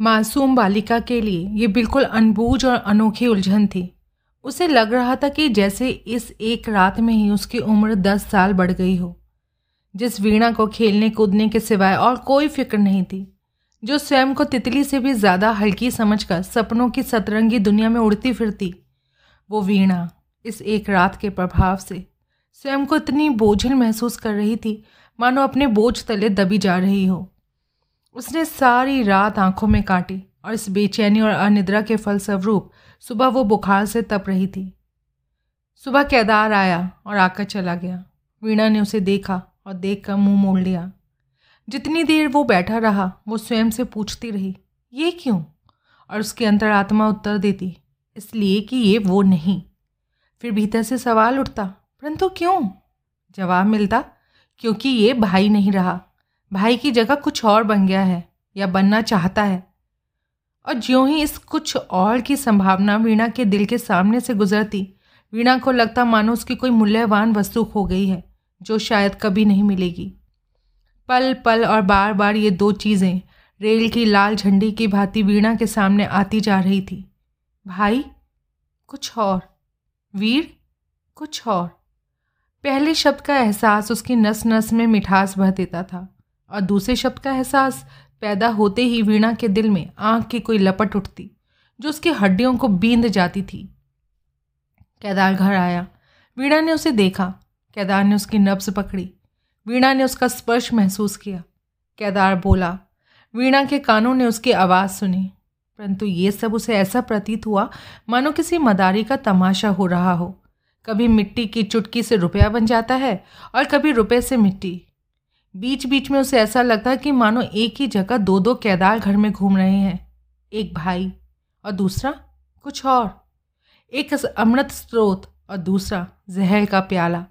मासूम बालिका के लिए ये बिल्कुल अनबूझ और अनोखी उलझन थी। उसे लग रहा था कि जैसे इस एक रात में ही उसकी उम्र दस साल बढ़ गई हो। जिस वीणा को खेलने कूदने के सिवाय और कोई फ़िक्र नहीं थी। जो स्वयं को तितली से भी ज़्यादा हल्की समझकर सपनों की सतरंगी दुनिया में उड़ती फिरती, वो वीणा इस एक रात के प्रभाव से स्वयं को इतनी बोझिल महसूस कर रही थी, मानो अपने बोझ तले दबी जा रही हो। उसने सारी रात आँखों में काटी, और इस बेचैनी और अनिद्रा के फलस्वरूप सुबह वो बुखार से तप रही थी। सुबह केदार आया और आकर चला गया। वीणा ने उसे देखा और देख कर मुँह मोड़ लिया। जितनी देर वो बैठा रहा, वो स्वयं से पूछती रही, ये क्यों? और उसकी अंतरात्मा उत्तर देती, इसलिए कि ये वो नहीं। फिर भीतर से सवाल उठता, परंतु क्यों? जवाब मिलता, क्योंकि ये भाई नहीं रहा। भाई की जगह कुछ और बन गया है या बनना चाहता है। और ज्यों ही इस कुछ और की संभावना वीणा के दिल के सामने से गुजरती, वीणा को लगता मानो उसकी कोई मूल्यवान वस्तु खो गई है, जो शायद कभी नहीं मिलेगी। पल पल और बार बार ये दो चीज़ें रेल की लाल झंडी की भांति वीणा के सामने आती जा रही थी। भाई, कुछ और। वीर, कुछ और। पहले शब्द का एहसास उसकी नस नस में मिठास भर देता था। और दूसरे शब्द का एहसास पैदा होते ही वीणा के दिल में आँख की कोई लपट उठती, जो उसकी हड्डियों को बींद जाती थी। केदार घर आया। वीणा ने उसे देखा। केदार ने उसकी नब्ज पकड़ी। वीणा ने उसका स्पर्श महसूस किया। केदार बोला, वीणा के कानों ने उसकी आवाज़ सुनी। परंतु ये सब उसे ऐसा प्रतीत हुआ, मानो किसी मदारी का तमाशा हो रहा हो। कभी मिट्टी की चुटकी से रुपया बन जाता है और कभी रुपये से मिट्टी। बीच बीच में उसे ऐसा लगता कि मानो एक ही जगह दो दो केदार घर में घूम रहे हैं। एक भाई और दूसरा कुछ और। एक अमृत स्रोत और दूसरा जहर का प्याला।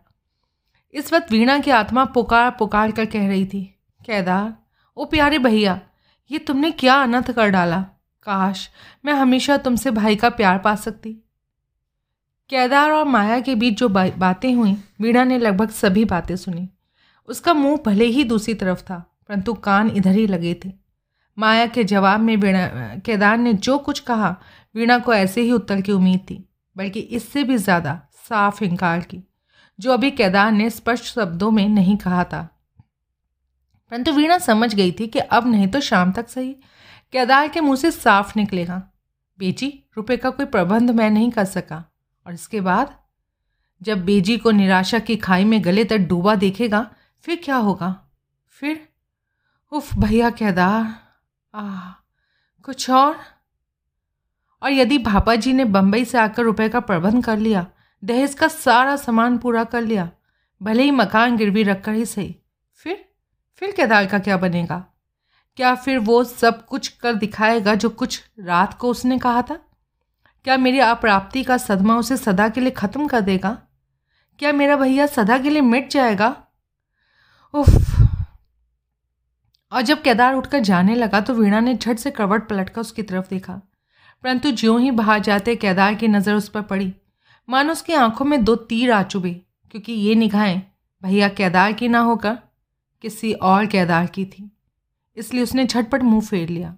इस वक्त वीणा की आत्मा पुकार पुकार कर कह रही थी, केदार, ओ प्यारे भैया, ये तुमने क्या अनर्थ कर डाला? काश मैं हमेशा तुमसे भाई का प्यार पा सकती। केदार और माया के बीच जो बातें हुई, वीणा ने लगभग सभी बातें सुनी। उसका मुँह भले ही दूसरी तरफ़ था, परंतु कान इधर ही लगे थे। माया के जवाब में वीणा, केदार ने जो कुछ कहा, वीणा को ऐसे ही उत्तर की उम्मीद थी, बल्कि इससे भी ज़्यादा साफ़ इनकार की, जो अभी केदार ने स्पष्ट शब्दों में नहीं कहा था। परंतु वीणा समझ गई थी कि अब नहीं तो शाम तक सही, केदार के मुँह से साफ़ निकलेगा। बेची रुपए का कोई प्रबंध मैं नहीं कर सका, और इसके बाद? जब बेजी को निराशा की खाई में गले तक डूबा देखेगा फिर क्या होगा? फिर? उफ, भैया केदार आह कुछ और? और यदि भापा जी ने बम्बई से आकर रुपए का प्रबंध कर लिया, दहेज का सारा सामान पूरा कर लिया, भले ही मकान गिरवी रखकर ही सही, फिर? फिर केदार का क्या बनेगा? क्या फिर वो सब कुछ कर दिखाएगा जो कुछ रात को उसने कहा था? क्या मेरी अप्राप्ति का सदमा उसे सदा के लिए ख़त्म कर देगा? क्या मेरा भैया सदा के लिए मिट जाएगा? उफ। और जब केदार उठकर जाने लगा तो वीणा ने झट से करवट पलटकर उसकी तरफ़ देखा। परंतु ज्यों ही बाहर जाते केदार की नज़र उस पर पड़ी। मानो उसकी आँखों में दो तीर आ चुभे क्योंकि ये निगाहें, भैया केदार की ना होकर किसी और केदार की थी। इसलिए उसने झटपट मुँह फेर लिया।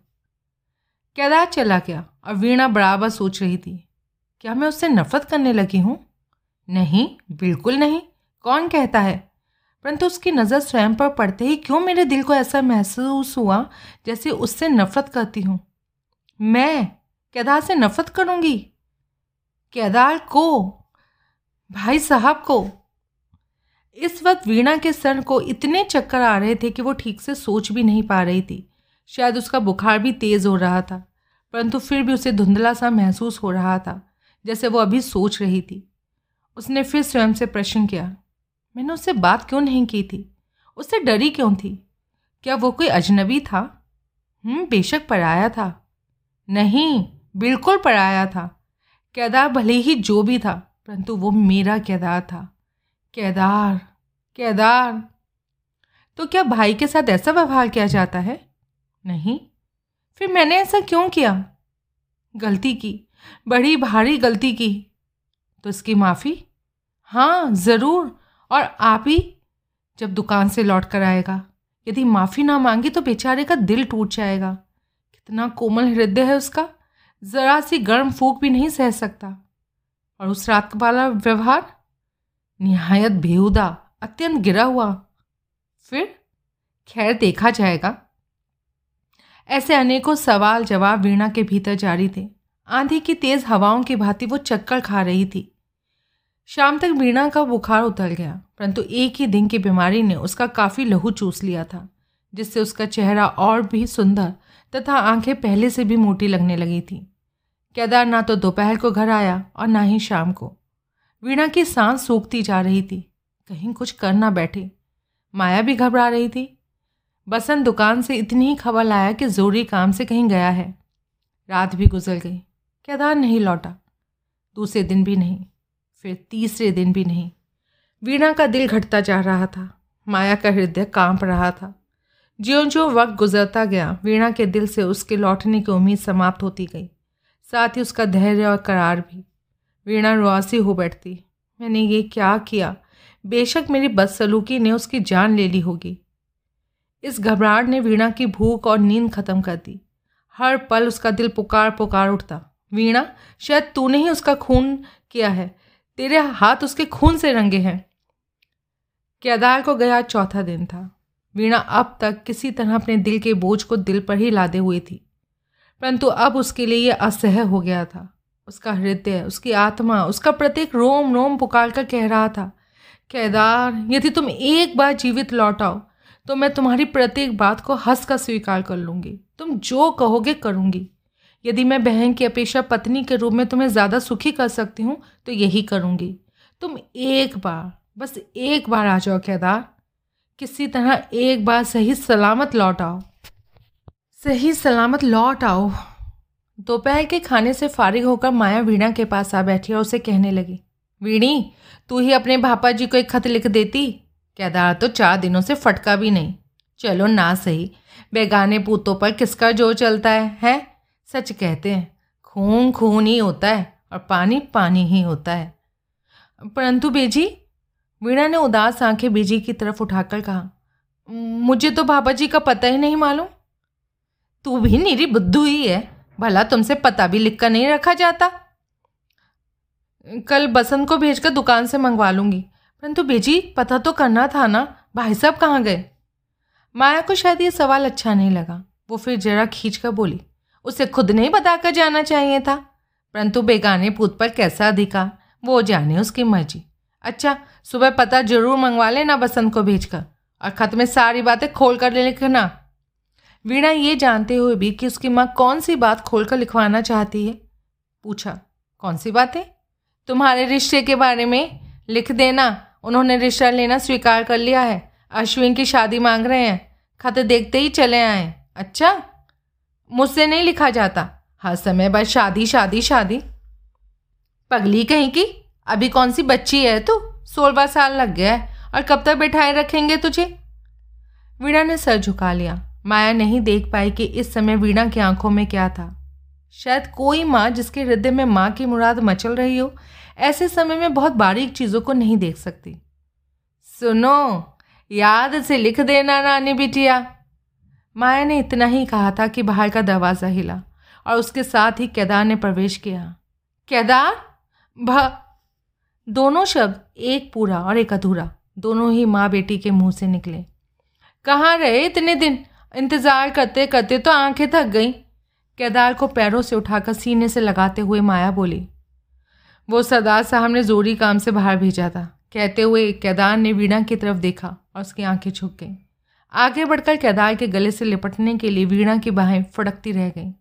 केदार चला गया और वीणा बराबर सोच रही थी, क्या मैं उससे नफरत करने लगी हूँ? नहीं, बिल्कुल नहीं। कौन कहता है? परंतु उसकी नज़र स्वयं पर पड़ते ही क्यों मेरे दिल को ऐसा महसूस हुआ जैसे उससे नफरत करती हूँ? मैं केदार से नफरत करूँगी? केदार को? भाई साहब को? इस वक्त वीणा के सर को इतने चक्कर आ रहे थे कि वो ठीक से सोच भी नहीं पा रही थी। शायद उसका बुखार भी तेज़ हो रहा था, परंतु फिर भी उसे धुंधला सा महसूस हो रहा था, जैसे वो अभी सोच रही थी। उसने फिर स्वयं से प्रश्न किया मैंने उससे बात क्यों नहीं की थी? उससे डरी क्यों थी? क्या वो कोई अजनबी था? हम्म बेशक पराया था। नहीं, बिल्कुल पराया था। केदार भले ही जो भी था, परंतु वो मेरा केदार था। केदार केदार। तो क्या भाई के साथ ऐसा व्यवहार किया जाता है? नहीं। फिर मैंने ऐसा क्यों किया? गलती की। बड़ी भारी गलती की। तो इसकी माफ़ी? हाँ ज़रूर। और आप ही जब दुकान से लौट कर आएगा, यदि माफ़ी ना मांगी तो बेचारे का दिल टूट जाएगा। कितना कोमल हृदय है उसका। ज़रा सी गर्म फूक भी नहीं सह सकता। और उस रात वाला व्यवहार निहायत बेहुदा, अत्यंत गिरा हुआ। फिर खैर देखा जाएगा। ऐसे अनेकों सवाल जवाब वीणा के भीतर जारी थे। आंधी की तेज हवाओं की भांति वो चक्कर खा रही थी। शाम तक वीणा का बुखार उतर गया, परंतु एक ही दिन की बीमारी ने उसका काफ़ी लहू चूस लिया था, जिससे उसका चेहरा और भी सुंदर तथा आँखें पहले से भी मोटी लगने लगी थी। केदार ना तो दोपहर को घर आया और ना ही शाम को। वीणा की सांस सूखती जा रही थी, कहीं कुछ कर ना बैठे। माया भी घबरा रही थी। बसंत दुकान से इतनी ही खबर लाया कि जोरी काम से कहीं गया है। रात भी गुजर गई, केदार नहीं लौटा। दूसरे दिन भी नहीं। फिर तीसरे दिन भी नहीं। वीणा का दिल घटता जा रहा था। माया का हृदय काँप रहा था। ज्यो ज्यो वक्त गुजरता गया, वीणा के दिल से उसके लौटने की उम्मीद समाप्त होती गई। साथ ही उसका धैर्य और करार भी। वीणा रुआसी हो बैठती। मैंने ये क्या किया? बेशक मेरी बदसलूकी ने उसकी जान ले ली होगी। इस घबराहट ने वीणा की भूख और नींद खत्म कर दी। हर पल उसका दिल पुकार पुकार उठता। वीणा, शायद तूने ही उसका खून किया है। तेरे हाथ उसके खून से रंगे हैं। केदार को गया चौथा दिन था। वीणा अब तक किसी तरह अपने दिल के बोझ को दिल पर ही लादे हुए थी। परंतु अब उसके लिए यह असह्य हो गया था। उसका हृदय, उसकी आत्मा, उसका प्रत्येक रोम रोम पुकार कर कह रहा था, केदार, यदि तुम एक बार जीवित लौट आओ तो मैं तुम्हारी प्रत्येक बात को हंस कर स्वीकार कर लूँगी। तुम जो कहोगे करूँगी। यदि मैं बहन की अपेक्षा पत्नी के रूप में तुम्हें ज़्यादा सुखी कर सकती हूँ तो यही करूँगी। तुम एक बार, बस एक बार आ जाओ केदार। किसी तरह एक बार सही सलामत लौट आओ। सही सलामत लौट आओ। दोपहर के खाने से फारिग होकर माया वीणा के पास आ बैठी और उसे कहने लगी, वीणी, तू ही अपने भापा जी को एक खत लिख देती? केदार तो चार दिनों से फटका भी नहीं। चलो ना सही, बेगाने पूतों पर किसका ज़ोर चलता है, हैं? सच कहते हैं, खून खून ही होता है और पानी पानी ही होता है। परंतु बेजी, वीणा ने उदास आँखें बेजी की तरफ़ उठाकर कहा, मुझे तो बाबा जी का पता ही नहीं मालूम। तू भी नीरी बुद्धू ही है, भला तुमसे पता भी लिख कर नहीं रखा जाता। कल बसंत को भेजकर दुकान से मंगवा लूँगी। परंतु बेजी, पता तो करना था ना, भाई साहब कहाँ गए? माया को शायद ये सवाल अच्छा नहीं लगा। वो फिर जरा खींच कर बोली उसे खुद नहीं बताकर जाना चाहिए था। परंतु बेगाने पूत पर कैसा अधिकार वो जाने उसकी मर्ज़ी। अच्छा सुबह पता ज़रूर मंगवा लेना बसंत को भेजकर और खत में सारी बातें खोल कर लिखना। वीणा ये जानते हुए भी कि उसकी माँ कौन सी बात खोल कर लिखवाना चाहती है। पूछा कौन सी बातें? तुम्हारे रिश्ते के बारे में लिख देना। उन्होंने रिश्ता लेना स्वीकार कर लिया है। अश्विन की शादी मांग रहे हैं। खत देखते ही चले आए। अच्छा मुझसे नहीं लिखा जाता। हर समय बस शादी शादी शादी। पगली कहीं की? अभी कौन सी बच्ची है तू? सोलह साल लग गया है। और कब तक बैठाए रखेंगे तुझे? वीणा ने सर झुका लिया। माया नहीं देख पाई कि इस समय वीणा की आँखों में क्या था। शायद कोई माँ जिसके हृदय में माँ की मुराद मचल रही हो, ऐसे समय में बहुत बारीक चीज़ों को नहीं देख सकती। सुनो, याद से लिख देना रानी बिटिया। माया ने इतना ही कहा था कि बाहर का दरवाज़ा हिला और उसके साथ ही केदार ने प्रवेश किया। केदार? भ, दोनों शब्द एक पूरा और एक अधूरा, दोनों ही माँ बेटी के मुँह से निकले। कहाँ रहे इतने दिन? इंतज़ार करते करते तो आँखें थक गईं। केदार को पैरों से उठाकर सीने से लगाते हुए माया बोली, वो सरदार साहब ने जोरी काम से बाहर भेजा था। कहते हुए केदार ने वीणा की तरफ़ देखा और उसकी आँखें झुक गईं। आगे बढ़कर केदार के गले से लिपटने के लिए वीणा की बाहें फड़कती रह गईं।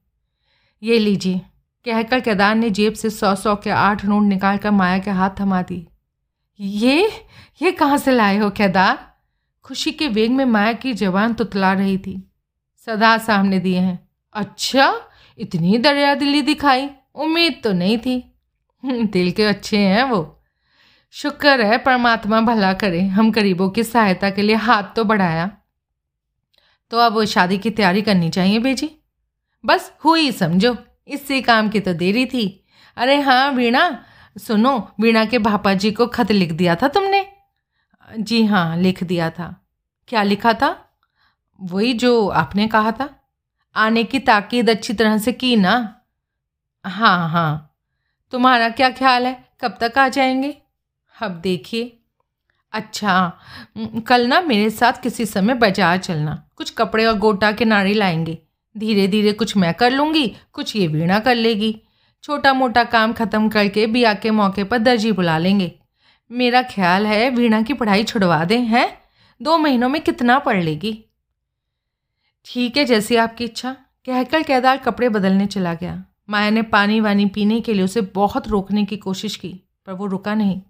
ये लीजिए, कहकर केदार ने जेब से सौ सौ के आठ नोट निकाल कर माया के हाथ थमा दी। ये ये कहाँ से लाए हो केदार? खुशी के वेग में माया की जवान तुतला रही थी। सदा सामने दिए हैं। अच्छा इतनी दरिया दिली दिखाई, उम्मीद तो नहीं थी। दिल के अच्छे हैं वो। शुक्र है, परमात्मा भला करे, हम गरीबों की सहायता के लिए हाथ तो बढ़ाया। तो अब शादी की तैयारी करनी चाहिए बेजी। बस हुई समझो, इससे काम की तो देरी थी। अरे हाँ वीणा, सुनो, वीणा के भापा जी को खत लिख दिया था तुमने? जी हाँ लिख दिया था। क्या लिखा था? वही जो आपने कहा था। आने की ताकीद अच्छी तरह से की ना? हाँ हाँ। तुम्हारा क्या ख्याल है? कब तक आ जाएँगे? अब देखिए। अच्छा कल ना मेरे साथ किसी समय बाज़ार चलना। कुछ कपड़े और गोटा के नारी लाएँगे। धीरे धीरे कुछ मैं कर लूँगी, कुछ ये वीणा कर लेगी। छोटा मोटा काम ख़त्म करके बिया के मौके पर दर्जी बुला लेंगे। मेरा ख्याल है वीणा की पढ़ाई छुड़वा दें, हैं? दो महीनों में कितना पढ़ लेगी? ठीक है, जैसी आपकी इच्छा। कहकर केदार कपड़े बदलने चला गया। माया ने पानी वानी पीने के लिए उसे बहुत रोकने की कोशिश की, पर वो रुका नहीं।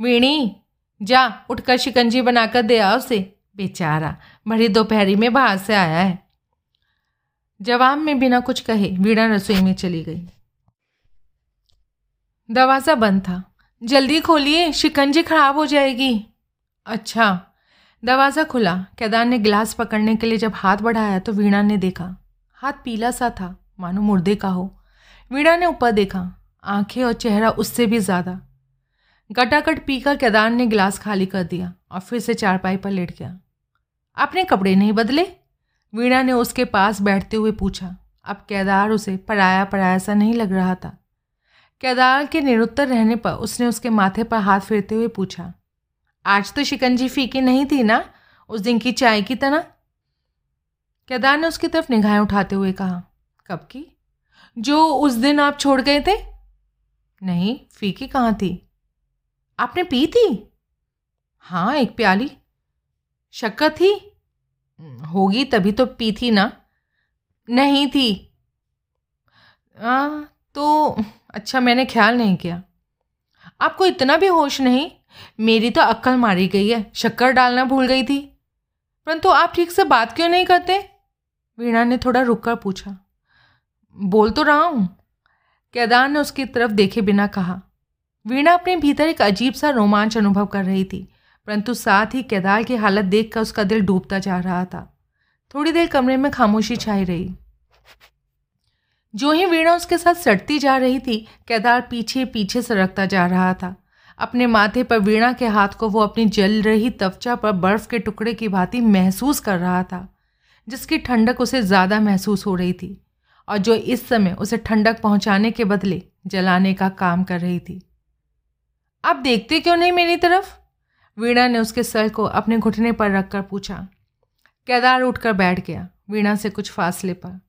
वीणी! जा, उठकर शिकंजी बनाकर दे आ उसे। बेचारा भरी दोपहरी में बाहर से आया है। जवाब में बिना कुछ कहे, वीणा रसोई में चली गई। दरवाज़ा बंद था। जल्दी खोलिए, शिकंजी खराब हो जाएगी। अच्छा दरवाज़ा खुला। केदार ने गिलास पकड़ने के लिए जब हाथ बढ़ाया तो वीणा ने देखा, हाथ पीला सा था, मानो मुर्दे का हो। वीणा ने ऊपर देखा, आँखें और चेहरा उससे भी ज़्यादा। गटागट पीकर केदार ने गिलास खाली कर दिया और फिर से चारपाई पर लेट गया। आपने कपड़े नहीं बदले? वीणा ने उसके पास बैठते हुए पूछा। अब केदार उसे पराया पराया सा नहीं लग रहा था। केदार के निरुत्तर रहने पर उसने उसके माथे पर हाथ फेरते हुए पूछा। आज तो शिकंजी फीकी नहीं थी ना? उस दिन की चाय की तरह? केदार ने उसकी तरफ़ निगाहें उठाते हुए कहा, कब की? जो उस दिन आप छोड़ गए थे? नहीं, फीकी कहाँ थी? आपने पी थी? हाँ एक प्याली। शक्कर थी? होगी तभी तो पी थी ना। नहीं थी। आ, तो अच्छा मैंने ख्याल नहीं किया। आपको इतना भी होश नहीं? मेरी तो अक्ल मारी गई है। शक्कर डालना भूल गई थी। परंतु आप ठीक से बात क्यों नहीं करते? वीणा ने थोड़ा रुक कर पूछा। बोल तो रहा हूँ। केदार ने उसकी तरफ़ देखे बिना कहा। वीणा अपने भीतर एक अजीब सा रोमांच अनुभव कर रही थी, परंतु साथ ही केदार की हालत देखकर उसका दिल डूबता जा रहा था। थोड़ी देर कमरे में खामोशी छाई रही। जो ही वीणा उसके साथ सटती जा रही थी केदार पीछे पीछे सरकता जा रहा था। अपने माथे पर वीणा के हाथ को वो अपनी जल रही तवचा पर बर्फ़ के टुकड़े की भांति महसूस कर रहा था, जिसकी ठंडक उसे ज़्यादा महसूस हो रही थी, और जो इस समय उसे ठंडक पहुँचाने के बदले जलाने का काम कर रही थी। आप देखते क्यों नहीं मेरी तरफ़? वीणा ने उसके सर को अपने घुटने पर रखकर पूछा। केदार उठकर बैठ गया, वीणा से कुछ फासले पर।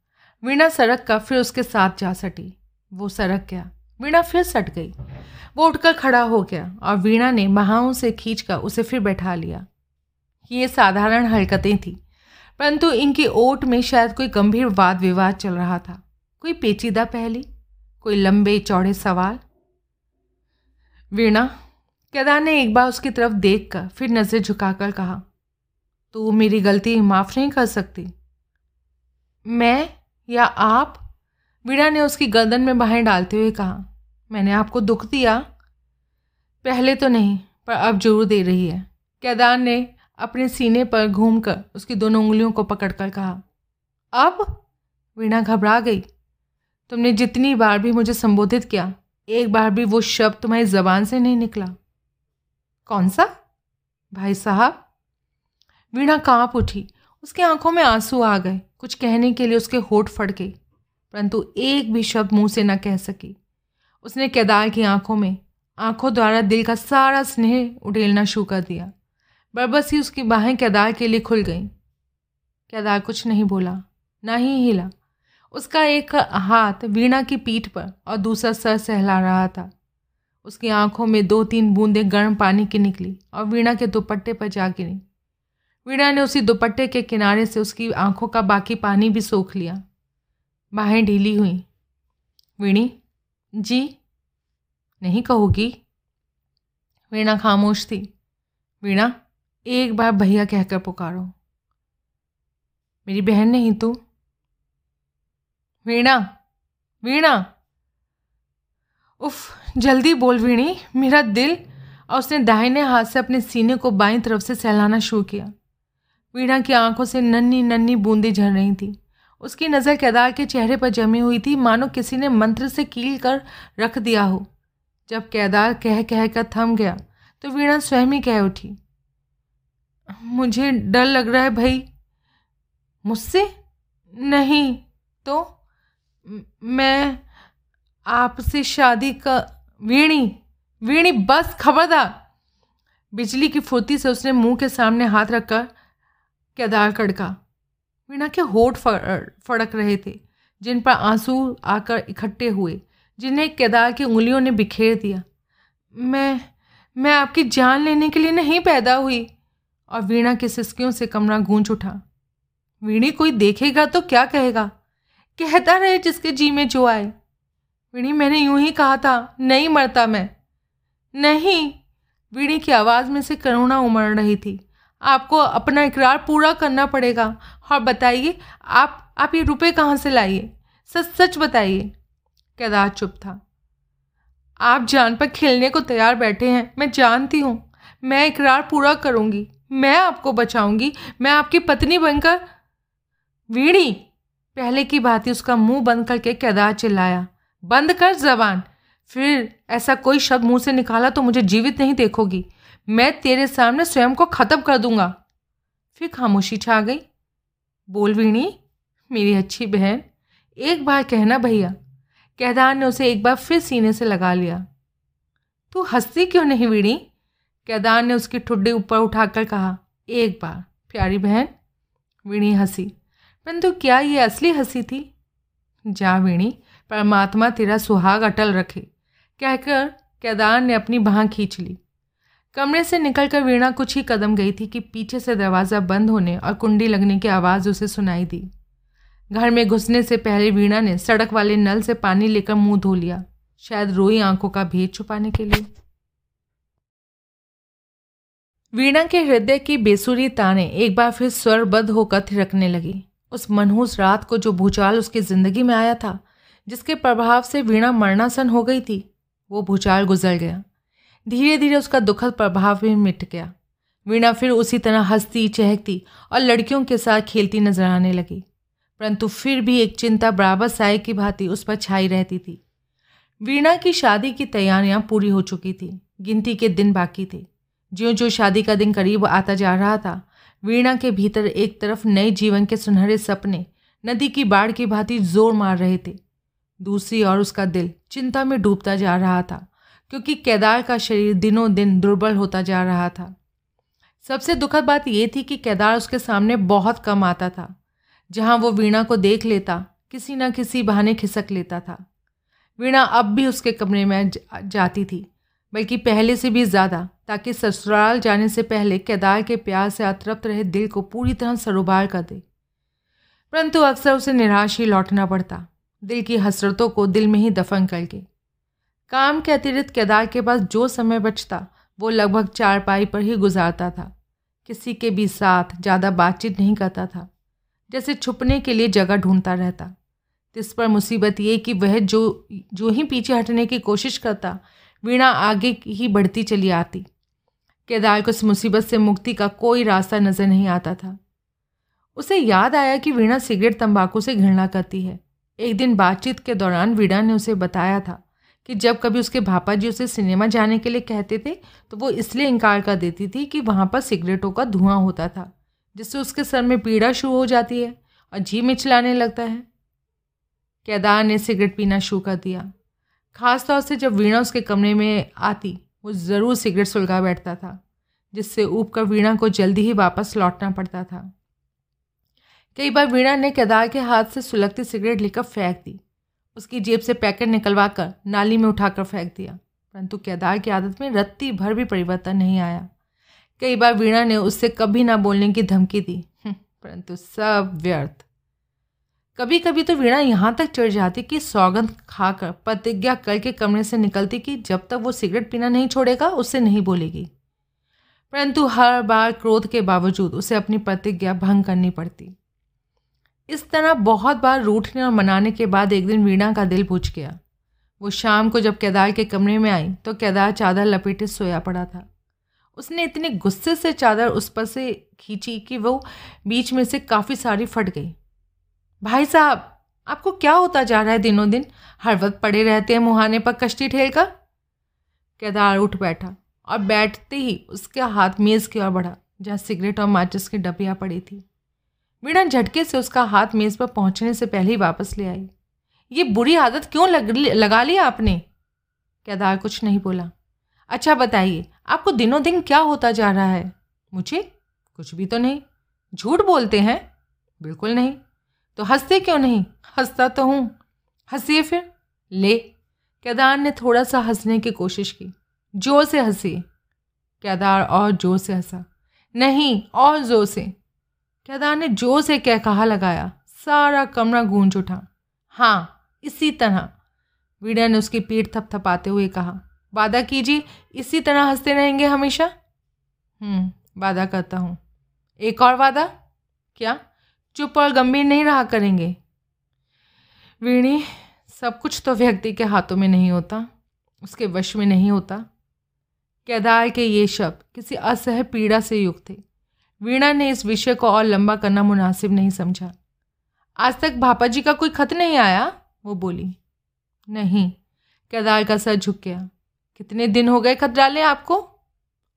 वीणा सड़क का फिर उसके साथ जा सटी। वो सड़क गया। वीणा फिर सट गई। वो उठकर खड़ा हो गया और वीणा ने महाओं से खींचकर उसे फिर बैठा लिया। ये साधारण हरकतें थीं, परंतु इनकी ओट में शायद कोई गंभीर वाद विवाद चल रहा था। कोई पेचीदा पहली? कोई लंबे चौड़े सवाल? वीणा केदार ने एक बार उसकी तरफ़ देख कर फिर नज़र झुकाकर कहा, तू मेरी गलती माफ़ नहीं कर सकती। मैं या आप? वीणा ने उसकी गर्दन में बाहें डालते हुए कहा, मैंने आपको दुख दिया। पहले तो नहीं, पर अब ज़रूर दे रही है। केदार ने अपने सीने पर घूमकर उसकी दोनों उंगलियों को पकड़कर कहा, अब? वीणा घबरा गई, तुमने जितनी बार भी मुझे संबोधित किया एक बार भी वो शब्द तुम्हारी जबान से नहीं निकला। कौन सा? भाई साहब। वीणा काँप उठी। उसकी आँखों में आँसू आ गए। कुछ कहने के लिए उसके होठ फट गए। परंतु एक भी शब्द मुँह से न कह सकी। उसने केदार की आँखों में, आँखों द्वारा दिल का सारा स्नेह उड़ेलना शुरू कर दिया। बरबस ही उसकी बाहें केदार के लिए खुल गईं। केदार कुछ नहीं बोला, ना ही हिला। उसका एक हाथ वीणा की पीठ पर और दूसरा सर सहला रहा था। उसकी आँखों में दो तीन बूंदें गर्म पानी की निकली और वीणा के दुपट्टे पर जा गिरी। वीणा ने उसी दुपट्टे के किनारे से उसकी आँखों का बाकी पानी भी सोख लिया। बाहें ढीली हुई। वीणी, जी? नहीं कहोगी? वीणा खामोश थी। वीणा, एक बार भैया कहकर पुकारो। मेरी बहन नहीं तू? वीणा वीणा। उफ, जल्दी बोल वीणी, मेरा दिल और उसने दाहिने हाथ से अपने सीने को बाईं तरफ़ से सहलाना शुरू किया। वीणा की आँखों से नन्ही नन्ही बूंदें झर रही थी। उसकी नज़र केदार के चेहरे पर जमी हुई थी, मानो किसी ने मंत्र से कील कर रख दिया हो। जब केदार कह कह कर थम गया तो वीणा स्वयं ही कह उठी, मुझे डर लग रहा है भाई। मुझसे? नहीं तो? मैं आपसे शादी का वीणी वीणी बस खबरदार। बिजली की फुर्ती से उसने मुँह के सामने हाथ रखकर केदार कड़का। वीणा के होठ फड़क रहे थे, जिन पर आँसू आकर इकट्ठे हुए, जिन्हें केदार की उंगलियों ने बिखेर दिया। मैं मैं आपकी जान लेने के लिए नहीं पैदा हुई। और वीणा की सिस्कियों से कमरा गूंज उठा। वीणी कोई देखेगा तो क्या कहेगा? कहता रहे जिसके जी में जो आए। वीणी, मैंने यूँ ही कहा था, नहीं मरता मैं। नहीं, वीणी की आवाज़ में से करुणा उमड़ रही थी। आपको अपना इकरार पूरा करना पड़ेगा। और बताइए, आप आप ये रुपए कहाँ से लाइए? सच सच बताइए। केदार चुप था। आप जान पर खेलने को तैयार बैठे हैं। मैं जानती हूँ। मैं इकरार पूरा करूँगी। मैं आपको बचाऊँगी। मैं आपकी पत्नी बनकर वीणी पहले की ही उसका मुँह बंद करके केदार चिल्लाया। बंद कर जबान। फिर ऐसा कोई शब्द मुँह से निकाला तो मुझे जीवित नहीं देखोगी। मैं तेरे सामने स्वयं को ख़त्म कर दूँगा। फिर खामोशी छा गई। बोल वीणी, मेरी अच्छी बहन, एक बार कहना भैया। केदार ने उसे एक बार फिर सीने से लगा लिया। तू हंसती क्यों नहीं वीणी? केदार ने उसकी ठुड्डी ऊपर उठाकर कहा, एक बार, प्यारी बहन। वीणी हँसी। परंतु क्या ये असली हँसी थी? जा वीणी, परमात्मा तेरा सुहाग अटल रखे, कहकर केदार ने अपनी बाह खींच ली। कमरे से निकलकर वीणा कुछ ही कदम गई थी कि पीछे से दरवाज़ा बंद होने और कुंडी लगने की आवाज़ उसे सुनाई दी। घर में घुसने से पहले वीणा ने सड़क वाले नल से पानी लेकर मुँह धो लिया, शायद रोई आँखों का भेद छुपाने के लिए। वीणा के हृदय की बेसुरी ताने एक बार फिर स्वरबद्ध होकर थिरकने लगी। उस मनहूस रात को जो भूचाल उसकी ज़िंदगी में आया था, जिसके प्रभाव से वीणा मरणासन हो गई थी, वो भूचाल गुजर गया। धीरे धीरे उसका दुखद प्रभाव भी मिट गया। वीणा फिर उसी तरह हंसती, चहकती और लड़कियों के साथ खेलती नज़र आने लगी। परंतु फिर भी एक चिंता बराबर साय की भांति उस पर छाई रहती थी। वीणा की शादी की तैयारियाँ पूरी हो चुकी थी। गिनती के दिन बाकी थे। ज्यों जो शादी का दिन करीब आता जा रहा था वीणा के भीतर एक तरफ़ नए जीवन के सुनहरे सपने, नदी की बाढ़ की भांति ज़ोर मार रहे थे। दूसरी ओर उसका दिल चिंता में डूबता जा रहा था, क्योंकि केदार का शरीर दिनों दिन दुर्बल होता जा रहा था। सबसे दुखद बात यह थी कि केदार उसके सामने बहुत कम आता था, जहाँ वो वीणा को देख लेता, किसी न किसी बहाने खिसक लेता था। वीणा अब भी उसके कमरे में जाती थी। बल्कि पहले से भी ज़्यादा, ताकि ससुराल जाने से पहले केदार के प्यार से अतृप्त रहे दिल को पूरी तरह सरोबार कर दे। परंतु अक्सर उसे निराश ही लौटना पड़ता। दिल की हसरतों को दिल में ही दफन करके। काम के अतिरिक्त केदार के पास जो समय बचता, वो लगभग चार पाई पर ही गुजारता था। किसी के भी साथ ज़्यादा बातचीत नहीं करता था। जैसे छुपने के लिए जगह ढूंढता रहता। इस पर मुसीबत ये कि वह जो जो ही पीछे हटने की कोशिश करता वीणा आगे ही बढ़ती चली आती। केदार को इस मुसीबत से मुक्ति का कोई रास्ता नज़र नहीं आता था। उसे याद आया कि वीणा सिगरेट, तंबाकू से घृणा करती है। एक दिन बातचीत के दौरान वीणा ने उसे बताया था कि जब कभी उसके भापा जी उसे सिनेमा जाने के लिए कहते थे तो वो इसलिए इनकार कर देती थी कि वहाँ पर सिगरेटों का धुआँ होता था, जिससे उसके सर में पीड़ा शुरू हो जाती है और जी मिचलाने लगता है। केदार ने सिगरेट पीना शुरू कर दिया। खास तौर से जब वीणा उसके कमरे में आती वो ज़रूर सिगरेट सुलगा बैठता था जिससे ऊब कर वीणा को जल्दी ही वापस लौटना पड़ता था। कई बार वीणा ने केदार के हाथ से सुलगती सिगरेट लेकर फेंक दी। उसकी जेब से पैकेट निकलवा कर नाली में उठाकर फेंक दिया परंतु केदार की आदत में रत्ती भर भी परिवर्तन नहीं आया। कई बार वीणा ने उससे कभी ना बोलने की धमकी दी हम्म, परंतु सब व्यर्थ। कभी कभी तो वीणा यहाँ तक चढ़ जाती कि सौगंध खाकर, प्रतिज्ञा करके कमरे से निकलती कि जब तक वो सिगरेट पीना नहीं छोड़ेगा, उससे नहीं बोलेगी। परंतु हर बार क्रोध के बावजूद उसे अपनी प्रतिज्ञा भंग करनी पड़ती। इस तरह बहुत बार रूठने और मनाने के बाद एक दिन वीणा का दिल पूछ गया। वो शाम को जब केदार के कमरे में आई तो केदार चादर लपेटे सोया पड़ा था। उसने इतने गुस्से से चादर उस पर से खींची कि वो बीच में से काफ़ी सारी फट गई। भाई साहब, आपको क्या होता जा रहा है दिनों दिन? हर वक्त पड़े रहते हैं मुहाने पर कश्ती ठेल कर केदार उठ बैठा और बैठते ही उसके हाथ मेज़ की ओर बढ़ा, जहाँ सिगरेट और माचिस की डबियाँ पड़ी थी। मीणा झटके से उसका हाथ मेज़ पर पहुँचने से पहले ही वापस ले आई। ये बुरी आदत क्यों लग लगा ली आपने? केदार कुछ नहीं बोला। अच्छा बताइए, आपको दिनों दिन क्या होता जा रहा है? मुझे कुछ भी तो नहीं। झूठ बोलते हैं? बिल्कुल नहीं। तो हँसते क्यों नहीं? हंसता तो हूँ। हंसिए फिर। ले। केदार ने थोड़ा सा हंसने की कोशिश की। ज़ोर से हँसी। केदार और ज़ोर से हंसा। नहीं और ज़ोर से। केदार ने ज़ोर से कह कहा लगाया। सारा कमरा गूंज उठा। हाँ इसी तरह। वीडिया ने उसकी पीठ थपथपाते हुए कहा वादा कीजिए इसी तरह हँसते रहेंगे हमेशा? हम्म, वादा करता हूँ। एक और वादा? क्या? चुप और गंभीर नहीं रहा करेंगे। वीणी, सब कुछ तो व्यक्ति के हाथों में नहीं होता, उसके वश में नहीं होता। केदार के ये शब्द किसी असह पीड़ा से युक्त थे। वीणा ने इस विषय को और लंबा करना मुनासिब नहीं समझा। आज तक भापा जी का कोई खत नहीं आया? वो बोली, नहीं, केदार का सर झुक गया। कितने दिन हो गए खत डाले आपको?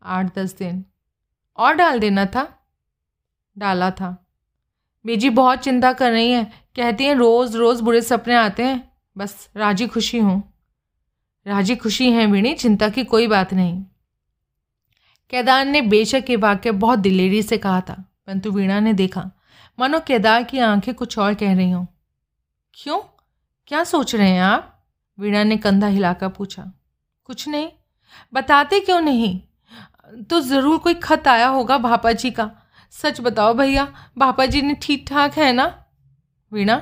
आठ दस दिन। और डाल देना था? डाला था। बेजी बहुत चिंता कर रही हैं। कहती हैं, रोज़ रोज़ बुरे सपने आते हैं। बस, राज़ी खुशी हूँ। राज़ी खुशी हैं वीणी, चिंता की कोई बात नहीं। केदार ने बेशक ये वाक्य बहुत दिलेरी से कहा था, परंतु वीणा ने देखा, मानो केदार की आँखें कुछ और कह रही हों। क्यों? क्या सोच रहे हैं आप? वीणा ने कंधा हिलाकर पूछा। कुछ नहीं। बताते क्यों नहीं? तो ज़रूर कोई खत आया होगा भापा जी का। सच बताओ भैया भापा जी ने ठीक ठाक है ना? वीणा,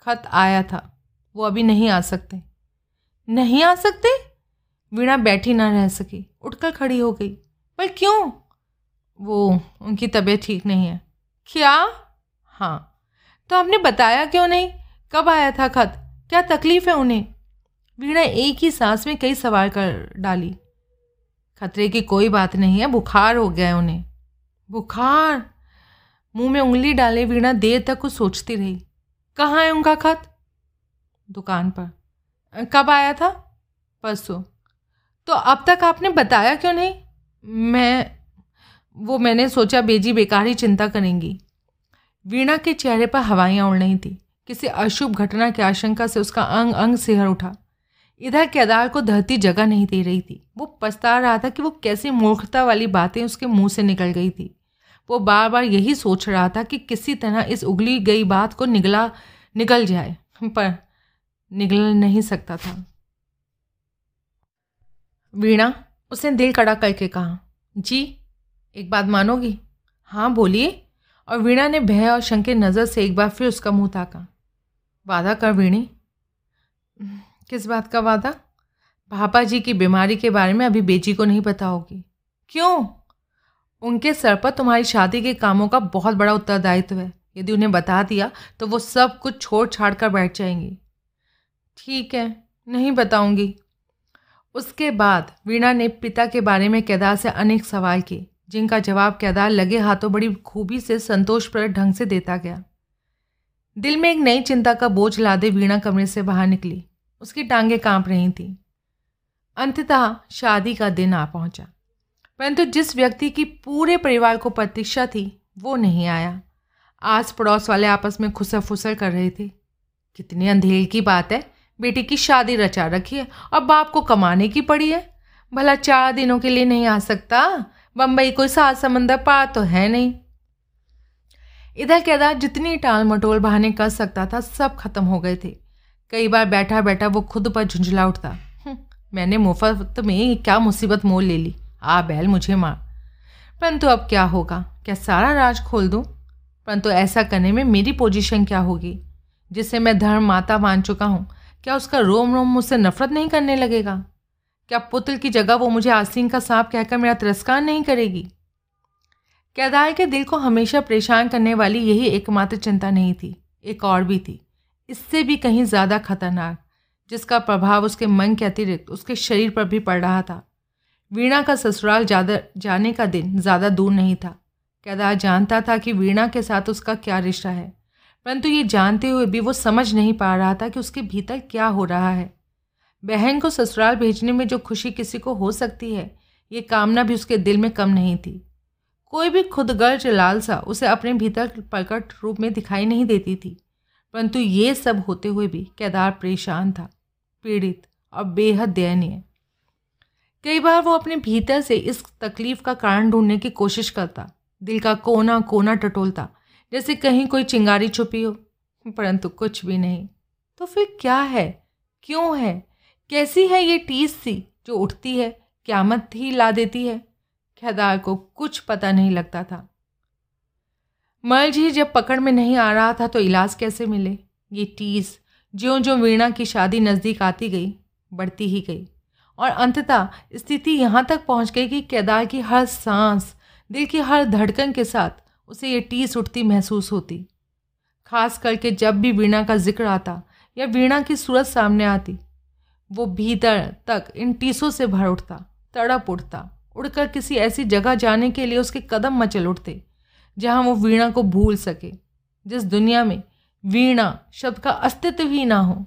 खत आया था। वो अभी नहीं आ सकते। नहीं आ सकते? वीणा बैठी ना रह सकी। उठकर खड़ी हो गई। पर क्यों? वो, उनकी तबीयत ठीक नहीं है। क्या? हाँ। तो आपने बताया क्यों नहीं? कब आया था खत? क्या तकलीफ़ है उन्हें? वीणा एक ही सांस में कई सवाल कर डाली। खतरे की कोई बात नहीं है, बुखार हो गया है उन्हें। बुखार। मुँह में उंगली डाले वीणा देर तक कुछ सोचती रही। कहाँ है उनका खत? दुकान पर। कब आया था? परसों। तो अब तक आपने बताया क्यों नहीं? मैं, वो मैंने सोचा बेजी बेकार ही चिंता करेंगी। वीणा के चेहरे पर हवाइयाँ उड़ रही थी। किसी अशुभ घटना की आशंका से उसका अंग अंग सिहर उठा। इधर केदार को धरती जगह नहीं दे रही थी। वो पछता रहा था कि वो कैसी मूर्खता वाली बातें उसके मुँह से निकल गई थी। वो बार बार यही सोच रहा था कि किसी तरह इस उगली गई बात को निगला निकल जाए, पर निगल नहीं सकता था। वीणा, उसने दिल कड़ा करके कहा, जी, एक बात मानोगी? हाँ बोलिए। और वीणा ने भय और शंके नज़र से एक बार फिर उसका मुँह ताका। वादा कर, वीणी। किस बात का वादा? पापा जी की बीमारी के बारे में अभी बेजी को नहीं पता होगी। क्यों? उनके सर पर तुम्हारी शादी के कामों का बहुत बड़ा उत्तरदायित्व है। यदि उन्हें बता दिया तो वो सब कुछ छोड़ छाड़ कर बैठ जाएँगी। ठीक है, नहीं बताऊँगी। उसके बाद वीणा ने पिता के बारे में केदार से अनेक सवाल किए, जिनका जवाब केदार लगे हाथों बड़ी खूबी से संतोषप्रद ढंग से देता गया। दिल में एक नई चिंता का बोझ लादे वीणा कमरे से बाहर निकली। उसकी टांगें काँप रही थीं। अंततः शादी का दिन आ पहुँचा। परंतु जिस व्यक्ति की पूरे परिवार को प्रतीक्षा थी, वो नहीं आया। आस पड़ोस वाले आपस में खुसर फुसर कर रहे थे। कितनी अंधेर की बात है। बेटी की शादी रचा रखी है और बाप को कमाने की पड़ी है। भला चार दिनों के लिए नहीं आ सकता? बम्बई कोई सात समंदर पार तो है नहीं। इधर केदार जितनी टाल मटोल बहाने कर सकता था, सब खत्म हो गए थे। कई बार बैठा बैठा वो खुद पर झुंझला उठता। हम्म, मैंने मुफ़्त में क्या मुसीबत मोल ले ली? आ बैल मुझे मार। परंतु अब क्या होगा? क्या सारा राज खोल दूँ? परंतु ऐसा करने में मेरी पोजीशन क्या होगी? जिसे मैं धर्म माता मान चुका हूँ क्या उसका रोम रोम मुझसे नफरत नहीं करने लगेगा? क्या पुत्र की जगह वो मुझे आसीन का सांप कहकर मेरा तिरस्कार नहीं करेगी? केदार के दिल को हमेशा परेशान करने वाली यही एकमात्र चिंता नहीं थी एक और भी थी। इससे भी कहीं ज़्यादा खतरनाक, जिसका प्रभाव उसके मन के अतिरिक्त उसके शरीर पर भी पड़ रहा था। वीणा का ससुराल ज़्यादा, जाने का दिन ज़्यादा दूर नहीं था। केदार जानता था कि वीणा के साथ उसका क्या रिश्ता है, परंतु ये जानते हुए भी वो समझ नहीं पा रहा था कि उसके भीतर क्या हो रहा है। बहन को ससुराल भेजने में जो खुशी किसी को हो सकती है, ये कामना भी उसके दिल में कम नहीं थी। कोई भी खुदगर्ज लालसा उसे अपने भीतर प्रकट रूप में दिखाई नहीं देती थी। परंतु ये सब होते हुए भी केदार परेशान था, पीड़ित और बेहद दयनीय। कई बार वो अपने भीतर से इस तकलीफ़ का कारण ढूँढने की कोशिश करता, दिल का कोना कोना टटोलता, जैसे कहीं कोई चिंगारी छुपी हो, परंतु कुछ भी नहीं। तो फिर क्या है? क्यों है? कैसी है ये टीस सी जो उठती है, क्यामत ही ला देती है? केदार को कुछ पता नहीं लगता था। मर्ज ही जब पकड़ में नहीं आ रहा था तो इलाज कैसे मिले? ये टीस ज्यों ज्यों वीणा की शादी नज़दीक आती गई, बढ़ती ही गई। और अंततः स्थिति यहाँ तक पहुँच गई कि केदार की हर सांस, दिल की हर धड़कन के साथ उसे ये टीस उठती महसूस होती। खास करके जब भी वीणा का ज़िक्र आता या वीणा की सूरत सामने आती, वो भीतर तक इन टीसों से भर उठता, तड़प उठता। उड़कर किसी ऐसी जगह जाने के लिए उसके कदम मचल उठते जहाँ वो वीणा को भूल सके। जिस दुनिया में वीणा शब्द का अस्तित्व ही ना हो।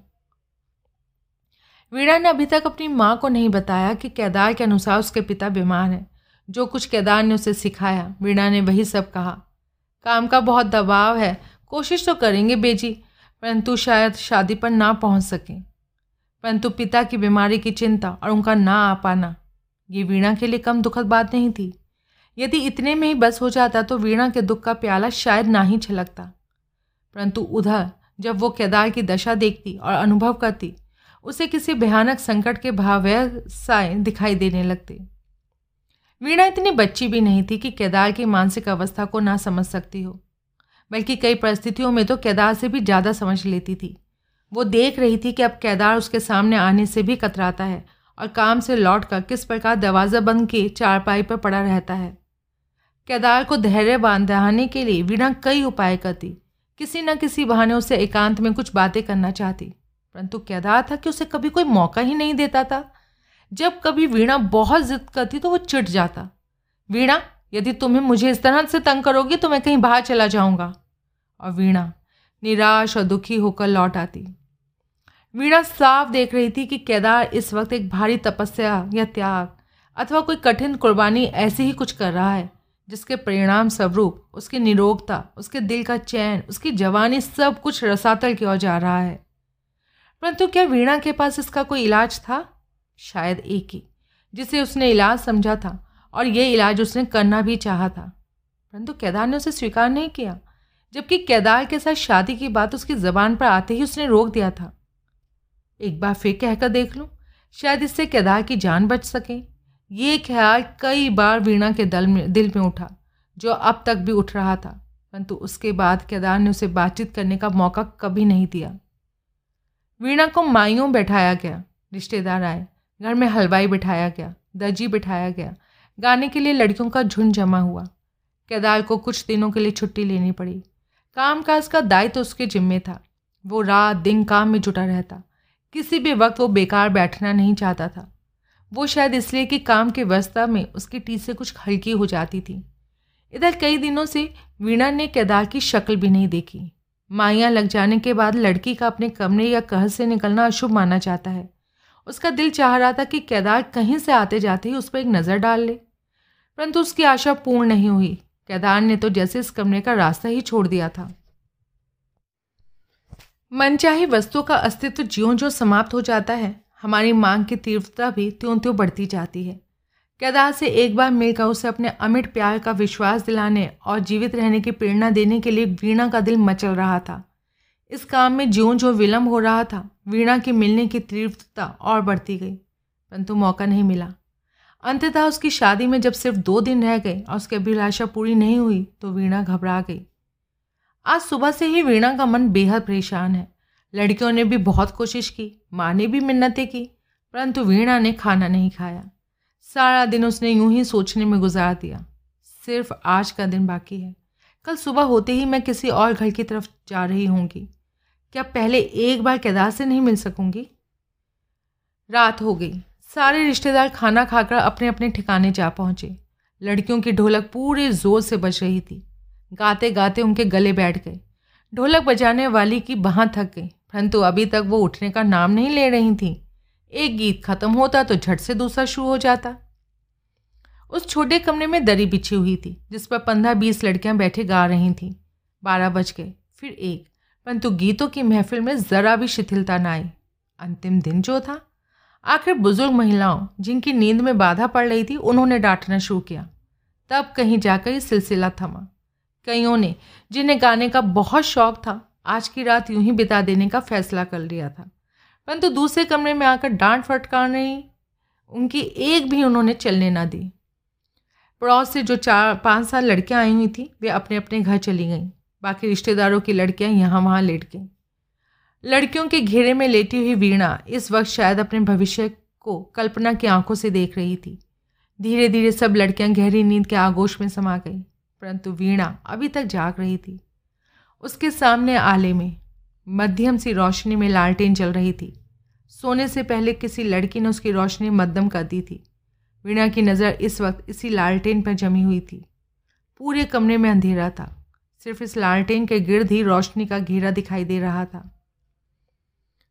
वीणा ने अभी तक अपनी माँ को नहीं बताया कि केदार के अनुसार उसके पिता बीमार हैं। जो कुछ केदार ने उसे सिखाया, वीणा ने वही सब कहा। काम का बहुत दबाव है। कोशिश तो करेंगे बेजी, परंतु शायद शादी पर ना पहुँच सकें। परंतु पिता की बीमारी की चिंता और उनका ना आ पाना, ये वीणा के लिए कम दुखद बात नहीं थी। यदि इतने में ही बस हो जाता तो वीणा के दुख का प्याला शायद ना ही छलकता। परंतु उधर जब वो केदार की दशा देखती और अनुभव करती, उसे किसी भयानक संकट के भाव्यसाय दिखाई देने लगते। वीणा इतनी बच्ची भी नहीं थी कि केदार की मानसिक अवस्था को ना समझ सकती हो, बल्कि कई परिस्थितियों में तो केदार से भी ज़्यादा समझ लेती थी। वो देख रही थी कि अब केदार उसके सामने आने से भी कतराता है और काम से लौट कर किस प्रकार दरवाज़ा बंद के चारपाई पर पड़ा रहता है। केदार को धैर्य बांधाने के लिए वीणा कई उपाय करती। किसी न किसी बहाने उसे एकांत में कुछ बातें करना चाहती। परंतु केदार था कि उसे कभी कोई मौका ही नहीं देता था। जब कभी वीणा बहुत जिद करती तो वो चिट जाता। वीणा, यदि तुम्हें मुझे इस तरह से तंग करोगी तो मैं कहीं बाहर चला जाऊँगा। और वीणा निराश और दुखी होकर लौट आती। वीणा साफ़ देख रही थी कि केदार इस वक्त एक भारी तपस्या या त्याग अथवा कोई कठिन कुर्बानी ऐसे ही कुछ कर रहा है। जिसके परिणाम स्वरूप, उसकी निरोगता, उसके दिल का चैन, उसकी जवानी सब कुछ रसातल की ओर जा रहा है। परंतु क्या वीणा के पास इसका कोई इलाज था? शायद एक ही, जिसे उसने इलाज समझा था और ये इलाज उसने करना भी चाहा था। परंतु केदार ने उसे स्वीकार नहीं किया, जबकि केदार के साथ शादी की बात उसकी ज़बान पर आते ही उसने रोक दिया था। एक बार फिर कहकर देख लूँ, शायद इससे केदार की जान बच सके। ये ख्याल कई बार वीणा के दल में, दिल में उठा, जो अब तक भी उठ रहा था, परंतु उसके बाद केदार ने उसे बातचीत करने का मौका कभी नहीं दिया। वीणा को माइयों बैठाया गया, रिश्तेदार आए, घर में हलवाई बिठाया गया, दर्जी बिठाया गया, गाने के लिए लड़कियों का झुंड जमा हुआ। केदार को कुछ दिनों के लिए छुट्टी लेनी पड़ी। कामकाज का दायित्व तो उसके जिम्मे था। वो रात दिन काम में जुटा रहता। किसी भी वक्त वो बेकार बैठना नहीं चाहता था। वो शायद इसलिए कि काम के व्यवस्था में उसकी टी से कुछ हल्की हो जाती थी। इधर कई दिनों से वीणा ने केदार की शक्ल भी नहीं देखी। माइयाँ लग जाने के बाद लड़की का अपने कमरे या कहर से निकलना अशुभ माना जाता है। उसका दिल चाह रहा था कि केदार कहीं से आते जाते ही उस पर एक नज़र डाल ले। परंतु उसकी आशा पूर्ण नहीं हुई। केदार ने तो जैसे इस कमरे का रास्ता ही छोड़ दिया था। मनचाही वस्तु का अस्तित्व ज्यों ज्यों समाप्त हो जाता है हमारी मांग की तीव्रता भी त्यों त्यों बढ़ती जाती है। केदार से एक बार मिलकर उसे अपने अमिट प्यार का विश्वास दिलाने और जीवित रहने की प्रेरणा देने के लिए वीणा का दिल मचल रहा था। इस काम में ज्यों ज्यों विलम्ब हो रहा था, वीणा के मिलने की तीव्रता और बढ़ती गई, परंतु मौका नहीं मिला। अंततः उसकी शादी में जब सिर्फ़ दो दिन रह गए और उसकी अभिलाषा पूरी नहीं हुई तो वीणा घबरा गई। आज सुबह से ही वीणा का मन बेहद परेशान है। लड़कियों ने भी बहुत कोशिश की, माँ ने भी मिन्नतें की, परंतु वीणा ने खाना नहीं खाया। सारा दिन उसने यूँ ही सोचने में गुजार दिया। सिर्फ़ आज का दिन बाकी है। कल सुबह होते ही मैं किसी और घर की तरफ़ जा रही होंगी। क्या पहले एक बार केदार से नहीं मिल सकूँगी? रात हो गई। सारे रिश्तेदार खाना खाकर अपने अपने ठिकाने जा पहुँचे। लड़कियों की ढोलक पूरे ज़ोर से बज रही थी। गाते गाते उनके गले बैठ गए। ढोलक बजाने वाली की बाँ थक गई। परंतु अभी तक वो उठने का नाम नहीं ले रही थी। एक गीत खत्म होता तो झट से दूसरा शुरू हो जाता। उस छोटे कमरे में दरी बिछी हुई थी, जिस पर पंद्रह बीस लड़कियाँ बैठे गा रही थीं। बारह बज गए, फिर एक। परंतु गीतों की महफिल में ज़रा भी शिथिलता न आई। अंतिम दिन जो था। आखिर बुज़ुर्ग महिलाओं, जिनकी नींद में बाधा पड़ रही थी, उन्होंने डांटना शुरू किया। तब कहीं जाकर ये सिलसिला थमा। कईयों ने, जिन्हें गाने का बहुत शौक था आज की रात यूँ ही बिता देने का फैसला कर लिया था। परंतु दूसरे कमरे में आकर डांट फटकार नहीं उनकी एक भी उन्होंने चलने ना दी। पड़ोस से जो चार, पाँच साल लड़कियाँ आई हुई थी, वे अपने अपने घर चली गईं। बाकी रिश्तेदारों की लड़कियाँ यहाँ वहाँ लेट गईं। लड़कियों के घेरे में लेटी हुई वीणा इस वक्त शायद अपने भविष्य को कल्पना की आँखों से देख रही थी। धीरे धीरे सब लड़कियाँ गहरी नींद के आगोश में समा गई, परंतु वीणा अभी तक जाग रही थी। उसके सामने आले में, मध्यम सी रोशनी में लालटेन चल रही थी। सोने से पहले किसी लड़की ने उसकी रोशनी मध्यम कर दी थी। वीणा की नज़र इस वक्त इसी लालटेन पर जमी हुई थी। पूरे कमरे में अंधेरा था। सिर्फ़ इस लालटेन के गिर्द ही रोशनी का घेरा दिखाई दे रहा था।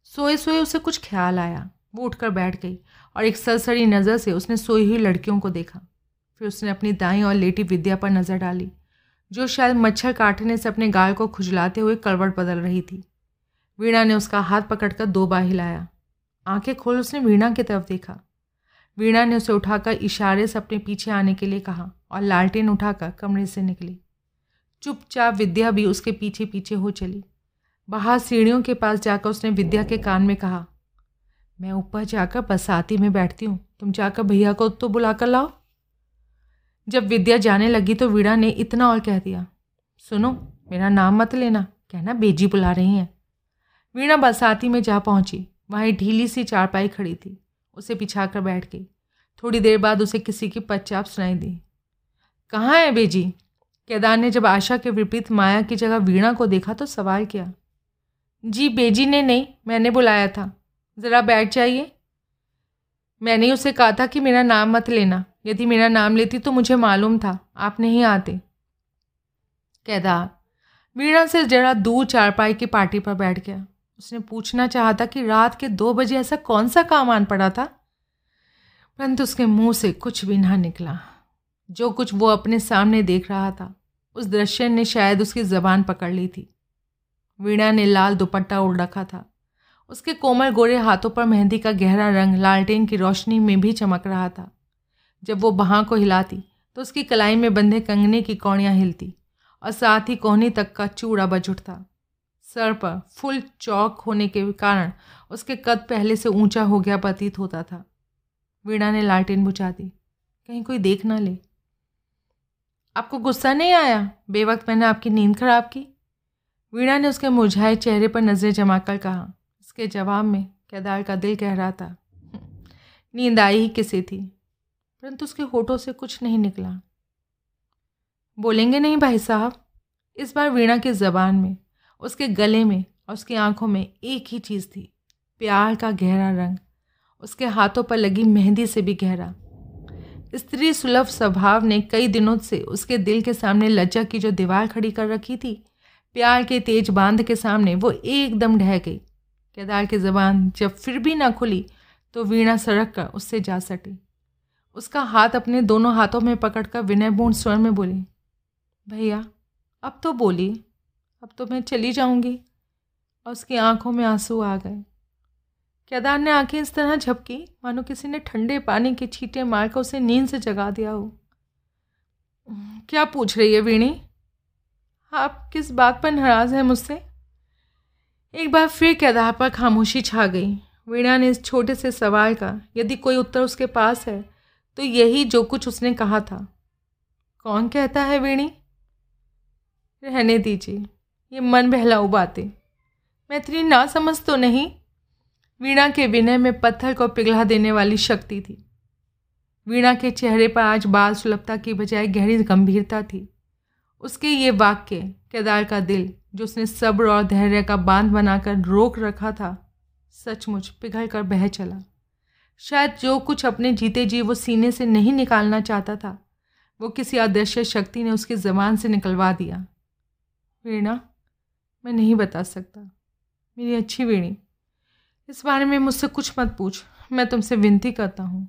सोए सोए उसे कुछ ख्याल आया। वो उठकर बैठ गई और एक सरसरी नज़र से उसने सोई हुई लड़कियों को देखा। फिर उसने अपनी दाई और लेटी विद्या पर नज़र डाली। जो शायद मच्छर काटने से अपने गाल को खुजलाते हुए कड़वट बदल रही थी। वीणा ने उसका हाथ पकड़कर दो बार हिलाया। आँखें खोल उसने वीणा की तरफ़ देखा। वीणा ने उसे उठाकर इशारे से अपने पीछे आने के लिए कहा और लालटेन उठाकर कमरे से निकली। चुपचाप विद्या भी उसके पीछे पीछे हो चली। बाहर सीढ़ियों के पास जाकर उसने विद्या के कान में कहा, मैं ऊपर जाकर बसाती में बैठती हूँ। तुम जाकर भैया को तो बुला कर लाओ। जब विद्या जाने लगी तो वीणा ने इतना और कह दिया, सुनो, मेरा नाम मत लेना, कहना बेजी बुला रही हैं. वीणा बरसाती में जा पहुँची, वहाँ ढीली सी चारपाई खड़ी थी, उसे पिछा कर बैठ गई। थोड़ी देर बाद उसे किसी की पच्चाप सुनाई दी। कहाँ है बेजी? केदार ने जब आशा के विपरीत माया की जगह वीणा को देखा तो सवाल किया। जी, बेजी ने नहीं, मैंने बुलाया था। ज़रा बैठ जाइए। मैंने उसे कहा था कि मेरा नाम मत लेना। यदि मेरा नाम लेती तो मुझे मालूम था। आप नहीं आते। केदार वीणा से जरा दूर चारपाई की पार्टी पर बैठ गया। उसने पूछना चाहा था कि रात के दो बजे ऐसा कौन सा काम आन पड़ा था? परंतु उसके मुँह से कुछ भी ना निकला। जो कुछ वो अपने सामने देख रहा था, उस दृश्य ने शायद उसकी जबान पकड़ ली थी। वीणा ने लाल दुपट्टा उड़ रखा था। उसके कोमल गोरे हाथों पर मेहंदी का गहरा रंग लालटेन की रोशनी में भी चमक रहा था। जब वो बहाँ को हिलाती तो उसकी कलाई में बंधे कंगने की कौड़ियाँ हिलती, और साथ ही कोहनी तक का चूड़ा बज उठता। सर पर फुल चौक होने के कारण उसके कद पहले से ऊँचा हो गया प्रतीत होता था। वीणा ने लालटेन बुझा दी कहीं कोई देख ना ले। आपको गुस्सा नहीं आया? बेवक्त मैंने आपकी नींद खराब की। वीणा ने उसके मुरझाए चेहरे पर नज़रें जमाकर कहा इसके जवाब में केदार का दिल कह रहा था, नींद आई ही किसी थी, परंतु उसके होठों से कुछ नहीं निकला। बोलेंगे नहीं भाई साहब? इस बार वीणा की ज़बान में, उसके गले में और उसकी आँखों में एक ही चीज़ थी, प्यार का गहरा रंग, उसके हाथों पर लगी मेहंदी से भी गहरा। स्त्री सुलभ स्वभाव ने कई दिनों से उसके दिल के सामने लज्जा की जो दीवार खड़ी कर रखी थी, प्यार के तेज बाँध के सामने वो एकदम ढह गई। केदार की ज़बान जब फिर भी ना खुली तो वीणा सड़क कर उससे जा सटी। उसका हाथ अपने दोनों हाथों में पकड़कर विनयपूर्ण स्वर में बोली, भैया, अब तो बोली, अब तो मैं चली जाऊँगी। और उसकी आँखों में आँसू आ गए। केदार ने आँखें इस तरह झपकी, मानो किसी ने ठंडे पानी के छींटे मारकर उसे नींद से जगा दिया हो। क्या पूछ रही है वीणी? आप किस बात पर नाराज़ हैं मुझसे? एक बार फिर केदार पर खामोशी छा गई। वीणा ने इस छोटे से सवाल का, यदि कोई उत्तर उसके पास है तो यही जो कुछ उसने कहा था। कौन कहता है वीणी? रहने दीजिए। ये मन बहलाऊ बातें। मैं इतनी ना समझ तो नहीं। वीणा के विनय में पत्थर को पिघला देने वाली शक्ति थी। वीणा के चेहरे पर आज बाल सुलभता की बजाय गहरी गंभीरता थी। उसके ये वाक्य, केदार का दिल, जो उसने सब्र और धैर्य का बाँध बनाकर रोक रखा था, सचमुच पिघल कर बह चला। शायद जो कुछ अपने जीते जी वो सीने से नहीं निकालना चाहता था, वो किसी अदृश्य शक्ति ने उसकी ज़बान से निकलवा दिया। वीणा, मैं नहीं बता सकता। मेरी अच्छी वीणी, इस बारे में मुझसे कुछ मत पूछ, मैं तुमसे विनती करता हूँ।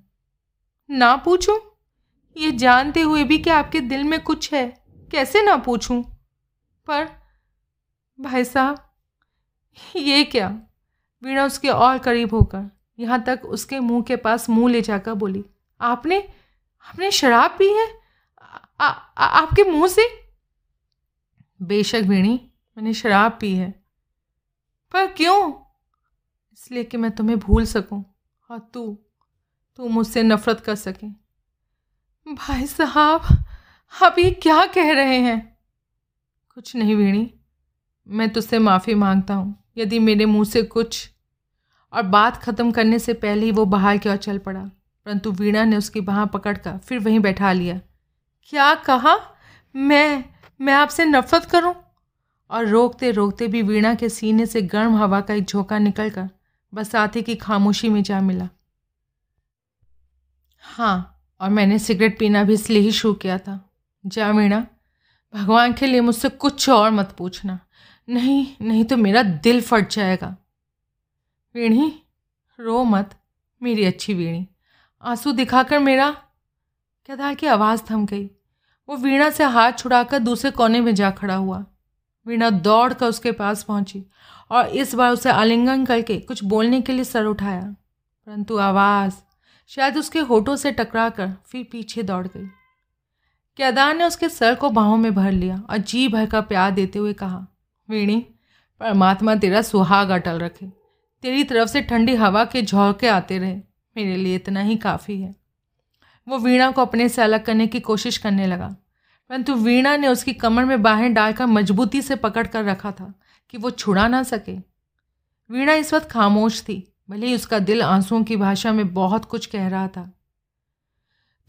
ना पूछूँ? ये जानते हुए भी कि आपके दिल में कुछ है। कैसे ना पूछूँ? पर भाई साहब ये क्या? वीणा उसके और करीब होकर यहाँ तक उसके मुँह के पास मुँह ले जाकर बोली आपने आपने शराब पी है? आ, आ, आपके मुँह से? बेशक वीणी मैंने शराब पी है। पर क्यों? इसलिए कि मैं तुम्हें भूल सकूँ और तू तू मुझसे नफरत कर सके। भाई साहब आप ये क्या कह रहे हैं? कुछ नहीं वीणी, मैं तुझसे माफ़ी माँगता हूँ, यदि मेरे मुँह से कुछ और बात ख़त्म करने से पहले ही वो बाहर की ओर चल पड़ा। परंतु वीणा ने उसकी बाह पकड़ कर फिर वहीं बैठा लिया। क्या कहा? मैं मैं आपसे नफरत करूँ? और रोकते रोकते भी वीणा के सीने से गर्म हवा का एक झोंका निकलकर बसाती की खामोशी में जा मिला। हाँ और मैंने सिगरेट पीना भी इसलिए ही शुरू किया था। जा वीणा भगवान के लिए मुझसे कुछ और मत पूछना। नहीं नहीं तो मेरा दिल फट जाएगा। वीणी, रो मत, मेरी अच्छी वीणी। आँसू दिखाकर मेरा केदार की आवाज़ थम गई। वो वीणा से हाथ छुड़ाकर दूसरे कोने में जा खड़ा हुआ। वीणा दौड़ कर उसके पास पहुँची और इस बार उसे आलिंगन करके कुछ बोलने के लिए सर उठाया। परंतु आवाज़ शायद उसके होठों से टकरा कर फिर पीछे दौड़ गई। केदार ने उसके सर को बाहों में भर लिया और जी भर का प्यार देते हुए कहा, वीणी, परमात्मा तेरा सुहाग अटल रखे। तेरी तरफ़ से ठंडी हवा के झोंके आते रहे। मेरे लिए इतना ही काफ़ी है। वो वीणा को अपने से अलग करने की कोशिश करने लगा, परंतु वीणा ने उसकी कमर में बाहें डालकर मजबूती से पकड़ कर रखा था कि वो छुड़ा ना सके। वीणा इस वक्त खामोश थी, भले ही उसका दिल आंसुओं की भाषा में बहुत कुछ कह रहा था।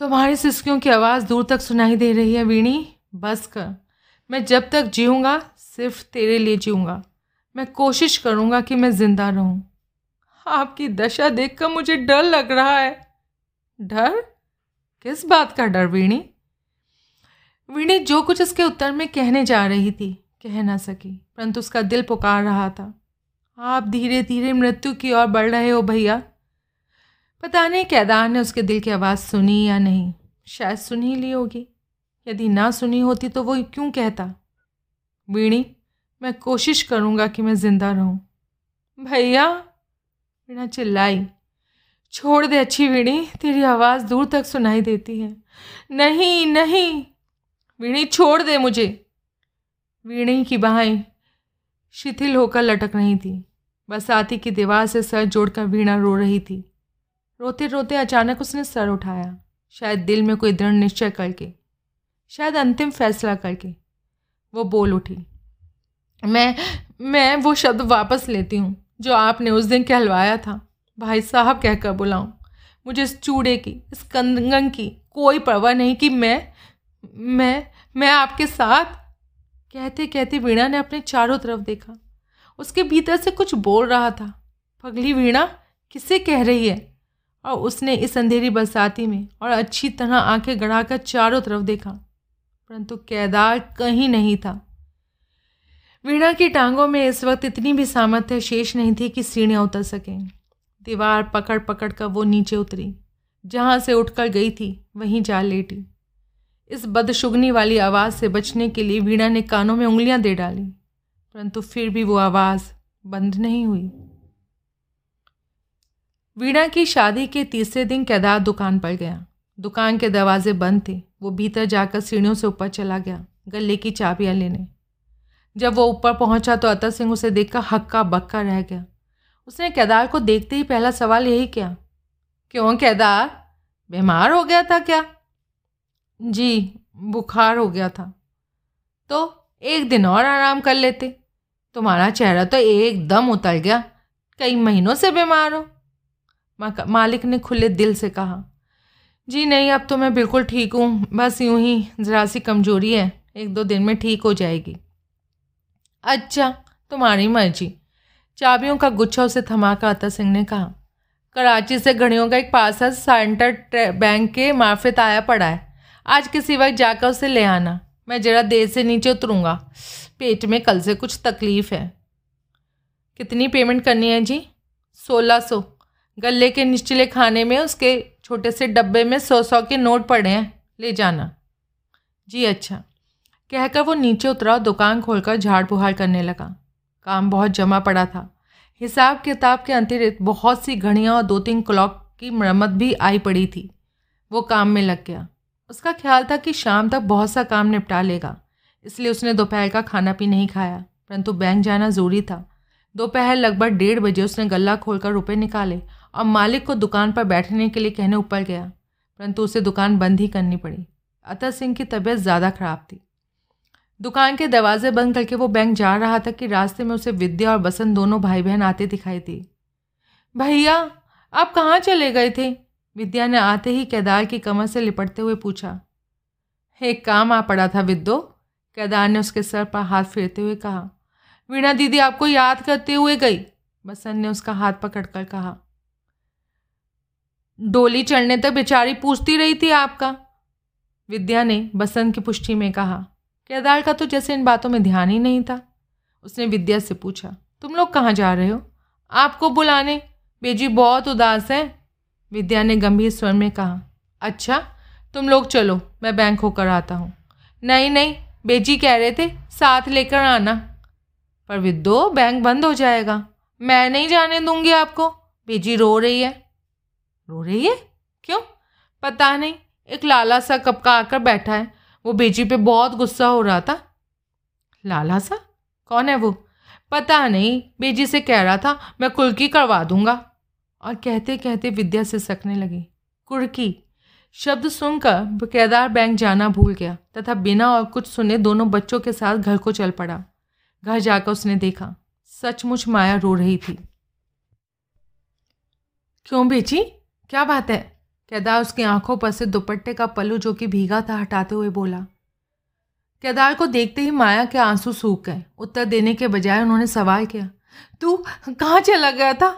तुम्हारी सिस्कियों की आवाज़ दूर तक सुनाई दे रही है, वीणी, बस कर। मैं जब तक जीऊँगा, सिर्फ़ तेरे लिए जीऊँगा। मैं कोशिश करूँगा कि मैं ज़िंदा रहूँ। आपकी दशा देखकर मुझे डर लग रहा है। डर? किस बात का डर, वीणी? वीणी जो कुछ उसके उत्तर में कहने जा रही थी, कह ना सकी, परंतु उसका दिल पुकार रहा था। आप धीरे धीरे मृत्यु की ओर बढ़ रहे हो, भैया। पता नहीं कैदार ने उसके दिल की आवाज़ सुनी या नहीं। शायद सुन ही ली होगी। यदि ना सुनी होती तो वो क्यों कहता? वीणी, मैं कोशिश करूँगा कि मैं ज़िंदा रहूँ। भैया, वीणा चिल्लाई। छोड़ दे अच्छी वीणी, तेरी आवाज़ दूर तक सुनाई देती है। नहीं नहीं। वीणी, छोड़ दे मुझे। वीणी की बाहें शिथिल होकर लटक रही थी। बसाती की दीवार से सर जोड़कर वीणा रो रही थी। रोते रोते अचानक उसने सर उठाया। शायद दिल में कोई दृढ़ निश्चय करके, शायद अंतिम फैसला करके। वो बोल उठी, मैं मैं वो शब्द वापस लेती हूँ, जो आपने उस दिन कहलवाया था। भाई साहब कहकर बुलाऊँ। मुझे इस चूड़े की, इस कंगन की कोई परवाह नहीं कि मैं मैं मैं आपके साथ? कहते कहते वीणा ने अपने चारों तरफ़ देखा। उसके भीतर से कुछ बोल रहा था। पगली वीणा, किसे कह रही है? और उसने इस अंधेरी बरसाती में और अच्छी तरह आँखें गड़ाकर चारों तरफ़ देखा, परंतु केदार कहीं नहीं था। वीणा की टांगों में इस वक्त इतनी भी सामर्थ्य शेष नहीं थी कि सीढ़ियाँ उतर सकें। दीवार पकड़ पकड़ कर वो नीचे उतरी। जहाँ से उठकर गई थी, वहीं जा लेटी। इस बदशुगनी वाली आवाज़ से बचने के लिए वीणा ने कानों में उंगलियाँ दे डाली, परंतु फिर भी वो आवाज़ बंद नहीं हुई। वीणा की शादी के तीसरे दिन केदार दुकान पर गया। दुकान के दरवाजे बंद थे। वो भीतर जाकर सीढ़ियों से ऊपर चला गया, गले की चाबियाँ लेने जब वो ऊपर पहुँचा तो अतर सिंह उसे देखकर हक्का बक्का रह गया। उसने केदार को देखते ही पहला सवाल यही किया, क्यों केदार? बीमार हो गया था क्या? जी, बुखार हो गया था। तो एक दिन और आराम कर लेते। तुम्हारा चेहरा तो एकदम उतर गया। कई महीनों से बीमार हो। मालिक ने खुले दिल से कहा, जी नहीं, अब तो मैं बिल्कुल ठीक हूँ। बस यूँ ही, ज़रा सी कमज़ोरी है। एक दो दिन में ठीक हो जाएगी। अच्छा तुम्हारी मर्ज़ी। चाबियों का गुच्छा उसे थमा कर अतर सिंह ने कहा। कराची से घड़ियों का एक पार्सल सेंटर बैंक के मार्फत आया पड़ा है। आज किसी वक्त जाकर उसे ले आना। मैं जरा देर से नीचे उतरूँगा। पेट में कल से कुछ तकलीफ़ है। कितनी पेमेंट करनी है जी? सोलह सौ। गले के निचले खाने में उसके छोटे से डब्बे में सौ सौ के नोट पड़े हैं। ले जाना। जी अच्छा। कहकर वो नीचे उतरा दुकान खोलकर झाड़ बुहाड़ करने लगा। काम बहुत जमा पड़ा था। हिसाब किताब के अतिरिक्त बहुत सी घड़ियाँ और दो तीन क्लॉक की मरम्मत भी आई पड़ी थी। वो काम में लग गया। उसका ख्याल था कि शाम तक बहुत सा काम निपटा लेगा। इसलिए उसने दोपहर का खाना भी नहीं खाया, परंतु बैंक जाना ज़रूरी था। दोपहर लगभग डेढ़ बजे उसने गला खोलकर रुपए निकाले और मालिक को दुकान पर बैठने के लिए कहने ऊपर गया, परंतु उसे दुकान बंद ही करनी पड़ी। अतः सिंह की तबीयत ज़्यादा खराब थी। दुकान के दरवाजे बंद करके वो बैंक जा रहा था कि रास्ते में उसे विद्या और बसंत दोनों भाई बहन आते दिखाई दिए। भैया, आप कहाँ चले गए थे? विद्या ने आते ही केदार की कमर से लिपटते हुए पूछा। एक काम आ पड़ा था विद्यो, केदार ने उसके सर पर हाथ फेरते हुए कहा। वीणा दीदी आपको याद करते हुए गई, बसंत ने उसका हाथ पकड़कर कहा। डोली चढ़ने तक बेचारी पूछती रही थी आपका। विद्या ने बसंत की पुष्टि में कहा, केदार का तो जैसे इन बातों में ध्यान ही नहीं था। उसने विद्या से पूछा, तुम लोग कहाँ जा रहे हो? आपको बुलाने? बेजी बहुत उदास है। विद्या ने गंभीर स्वर में कहा अच्छा तुम लोग चलो, मैं बैंक होकर आता हूँ। नहीं नहीं, बेजी कह रहे थे, साथ लेकर आना। पर विद्यो, बैंक बंद हो जाएगा। मैं नहीं जाने दूँगी आपको। बेजी रो रही है। रो रही है? क्यों? पता नहीं, एक लाला सा कब का आकर बैठा है। वो बेजी पे बहुत गुस्सा हो रहा था। लाला सा कौन है वो? पता नहीं, बेजी से कह रहा था, मैं कुल्की करवा दूँगा। और कहते कहते विद्या से सकने लगी। कुर्की। शब्द सुनकर केदार बैंक जाना भूल गया, तथा बिना और कुछ सुने दोनों बच्चों के साथ घर को चल पड़ा। घर जाकर उसने देखा, सचमुच माया रो रही थी। क्यों बेची क्या बात है? केदार उसकी आँखों पर से दुपट्टे का पल्लू जो कि भीगा था हटाते हुए बोला। केदार को देखते ही माया के आँसू सूख गए। उत्तर देने के बजाय उन्होंने सवाल किया, तू कहाँ चला गया था?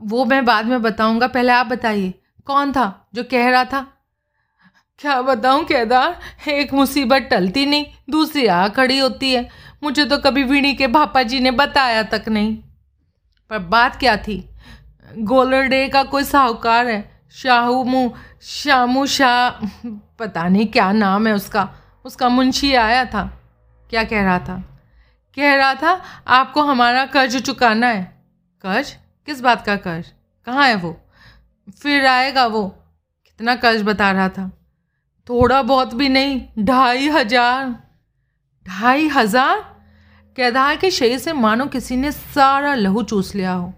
वो मैं बाद में बताऊँगा। पहले आप बताइए। कौन था जो कह रहा था? क्या बताऊँ केदार एक मुसीबत टलती नहीं, दूसरी आ खड़ी होती है। मुझे तो कभी वीणी के भापा जी ने बताया तक नहीं। पर बात क्या थी? गोलरडे का कोई साहूकार है? शाहू मुँह शामू शाह पता नहीं क्या नाम है उसका। उसका मुंशी आया था। क्या कह रहा था? कह रहा था, आपको हमारा कर्ज चुकाना है। कर्ज? किस बात का कर्ज? कहाँ है वो? फिर आएगा वो। कितना कर्ज बता रहा था? थोड़ा बहुत भी नहीं, ढाई हज़ार। ढाई हज़ार? केदार के शरीर से मानो किसी ने सारा लहू चूस लिया हो।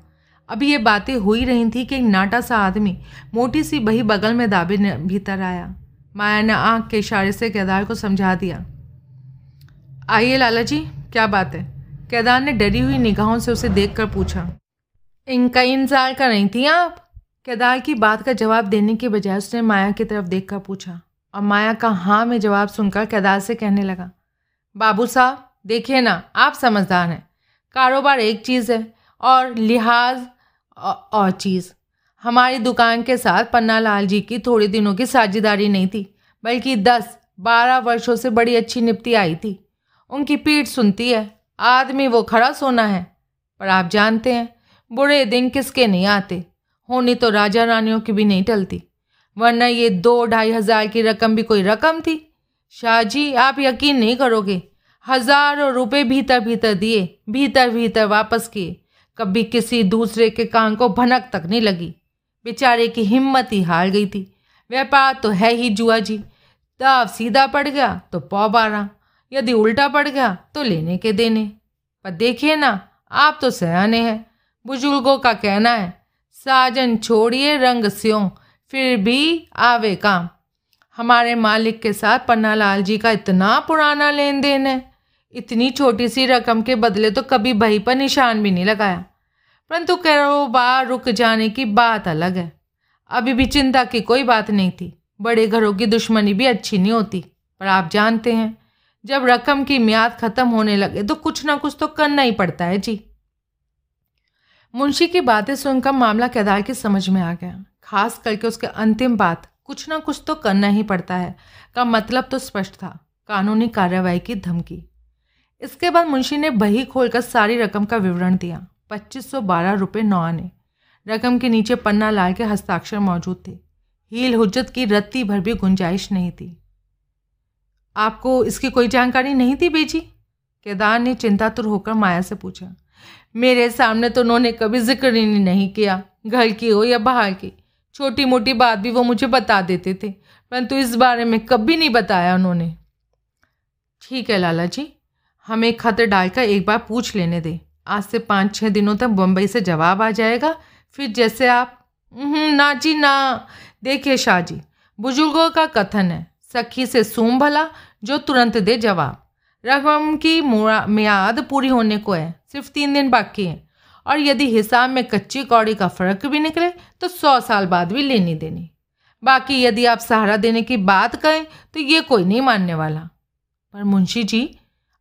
अभी ये बातें हो ही रही थी कि एक नाटा सा आदमी मोटी सी बही बगल में दाबे भीतर आया। माया ने आँख के इशारे से केदार को समझा दिया। आइए लाला जी क्या बात है? केदार ने डरी हुई निगाहों से उसे देखकर पूछा। इनका इंतज़ार कर रही थी आप? केदार की बात का जवाब देने के बजाय उसने माया की तरफ़ देखकर पूछा। और माया का हाँ में जवाब सुनकर केदार से कहने लगा, बाबू साहब, देखिए ना, आप समझदार हैं। कारोबार एक चीज़ है और लिहाज और चीज़। हमारी दुकान के साथ पन्ना लाल जी की थोड़े दिनों की साझेदारी नहीं थी, बल्कि दस, बारह वर्षों से बड़ी अच्छी निपटी आई थी। उनकी पीठ सुनती है, आदमी वो खड़ा सोना है, पर आप जानते हैं, बुरे दिन किसके नहीं आते। होनी तो राजा रानियों की भी नहीं टलती, वरना ये दो ढाई हज़ार की रकम भी कोई रकम थी। शाहजी आप यकीन नहीं करोगे, हज़ारों रुपए भीतर भीतर दिए भीतर भीतर वापस किए। कभी किसी दूसरे के कान को भनक तक नहीं लगी। बेचारे की हिम्मत ही हार गई थी। व्यापार तो है ही जुआ जी। दाव सीधा पड़ गया तो पौ बारह यदि उल्टा पड़ गया तो लेने के देने। पर देखिए ना, आप तो सयाने हैं। बुज़ुर्गों का कहना है, साजन छोड़िए रंग स्यों, फिर भी आवे काम। हमारे मालिक के साथ पन्ना लाल जी का इतना पुराना लेन देन है। इतनी छोटी सी रकम के बदले तो कभी बही पर निशान भी नहीं लगाया। परंतु कारोबार रुक जाने की बात अलग है। अभी भी चिंता की कोई बात नहीं थी। बड़े घरों की दुश्मनी भी अच्छी नहीं होती, पर आप जानते हैं, जब रकम की म्याद खत्म होने लगे तो कुछ ना कुछ तो करना ही पड़ता है, जी। मुंशी की बातें सुनकर मामला केदार की समझ में आ गया। खास करके उसके अंतिम बात, कुछ ना कुछ तो करना ही पड़ता है, का मतलब तो स्पष्ट था, कानूनी कार्रवाई की धमकी। इसके बाद मुंशी ने बही खोलकर सारी रकम का विवरण दिया। पच्चीस सौ बारह रुपये नौ। आने रकम के नीचे पन्ना लाल के हस्ताक्षर मौजूद थे। हील हुज्जत की रत्ती भर भी गुंजाइश नहीं थी। आपको इसकी कोई जानकारी नहीं थी बेजी? केदार ने चिंतातुर होकर माया से पूछा। मेरे सामने तो उन्होंने कभी ज़िक्र ही नहीं किया, घर की हो या बाहर की। छोटी मोटी बात भी वो मुझे बता देते थे, परंतु इस बारे में कभी नहीं बताया उन्होंने। ठीक है, लाला जी। हमें खत डालकर एक बार पूछ लेने दें। आज से पाँच छः दिनों तक बम्बई से जवाब आ जाएगा। फिर जैसे आप ना जी, ना। देखिए शाह जी बुज़ुर्गों का कथन है, सखी से सूम भला, जो तुरंत दे जवाब। रकम की मियाद पूरी होने को है, सिर्फ़ तीन दिन बाकी हैं। और यदि हिसाब में कच्ची कौड़ी का फ़र्क भी निकले तो सौ साल बाद भी लेनी देनी। बाकी यदि आप सहारा देने की बात कहें तो ये कोई नहीं मानने वाला। पर मुंशी जी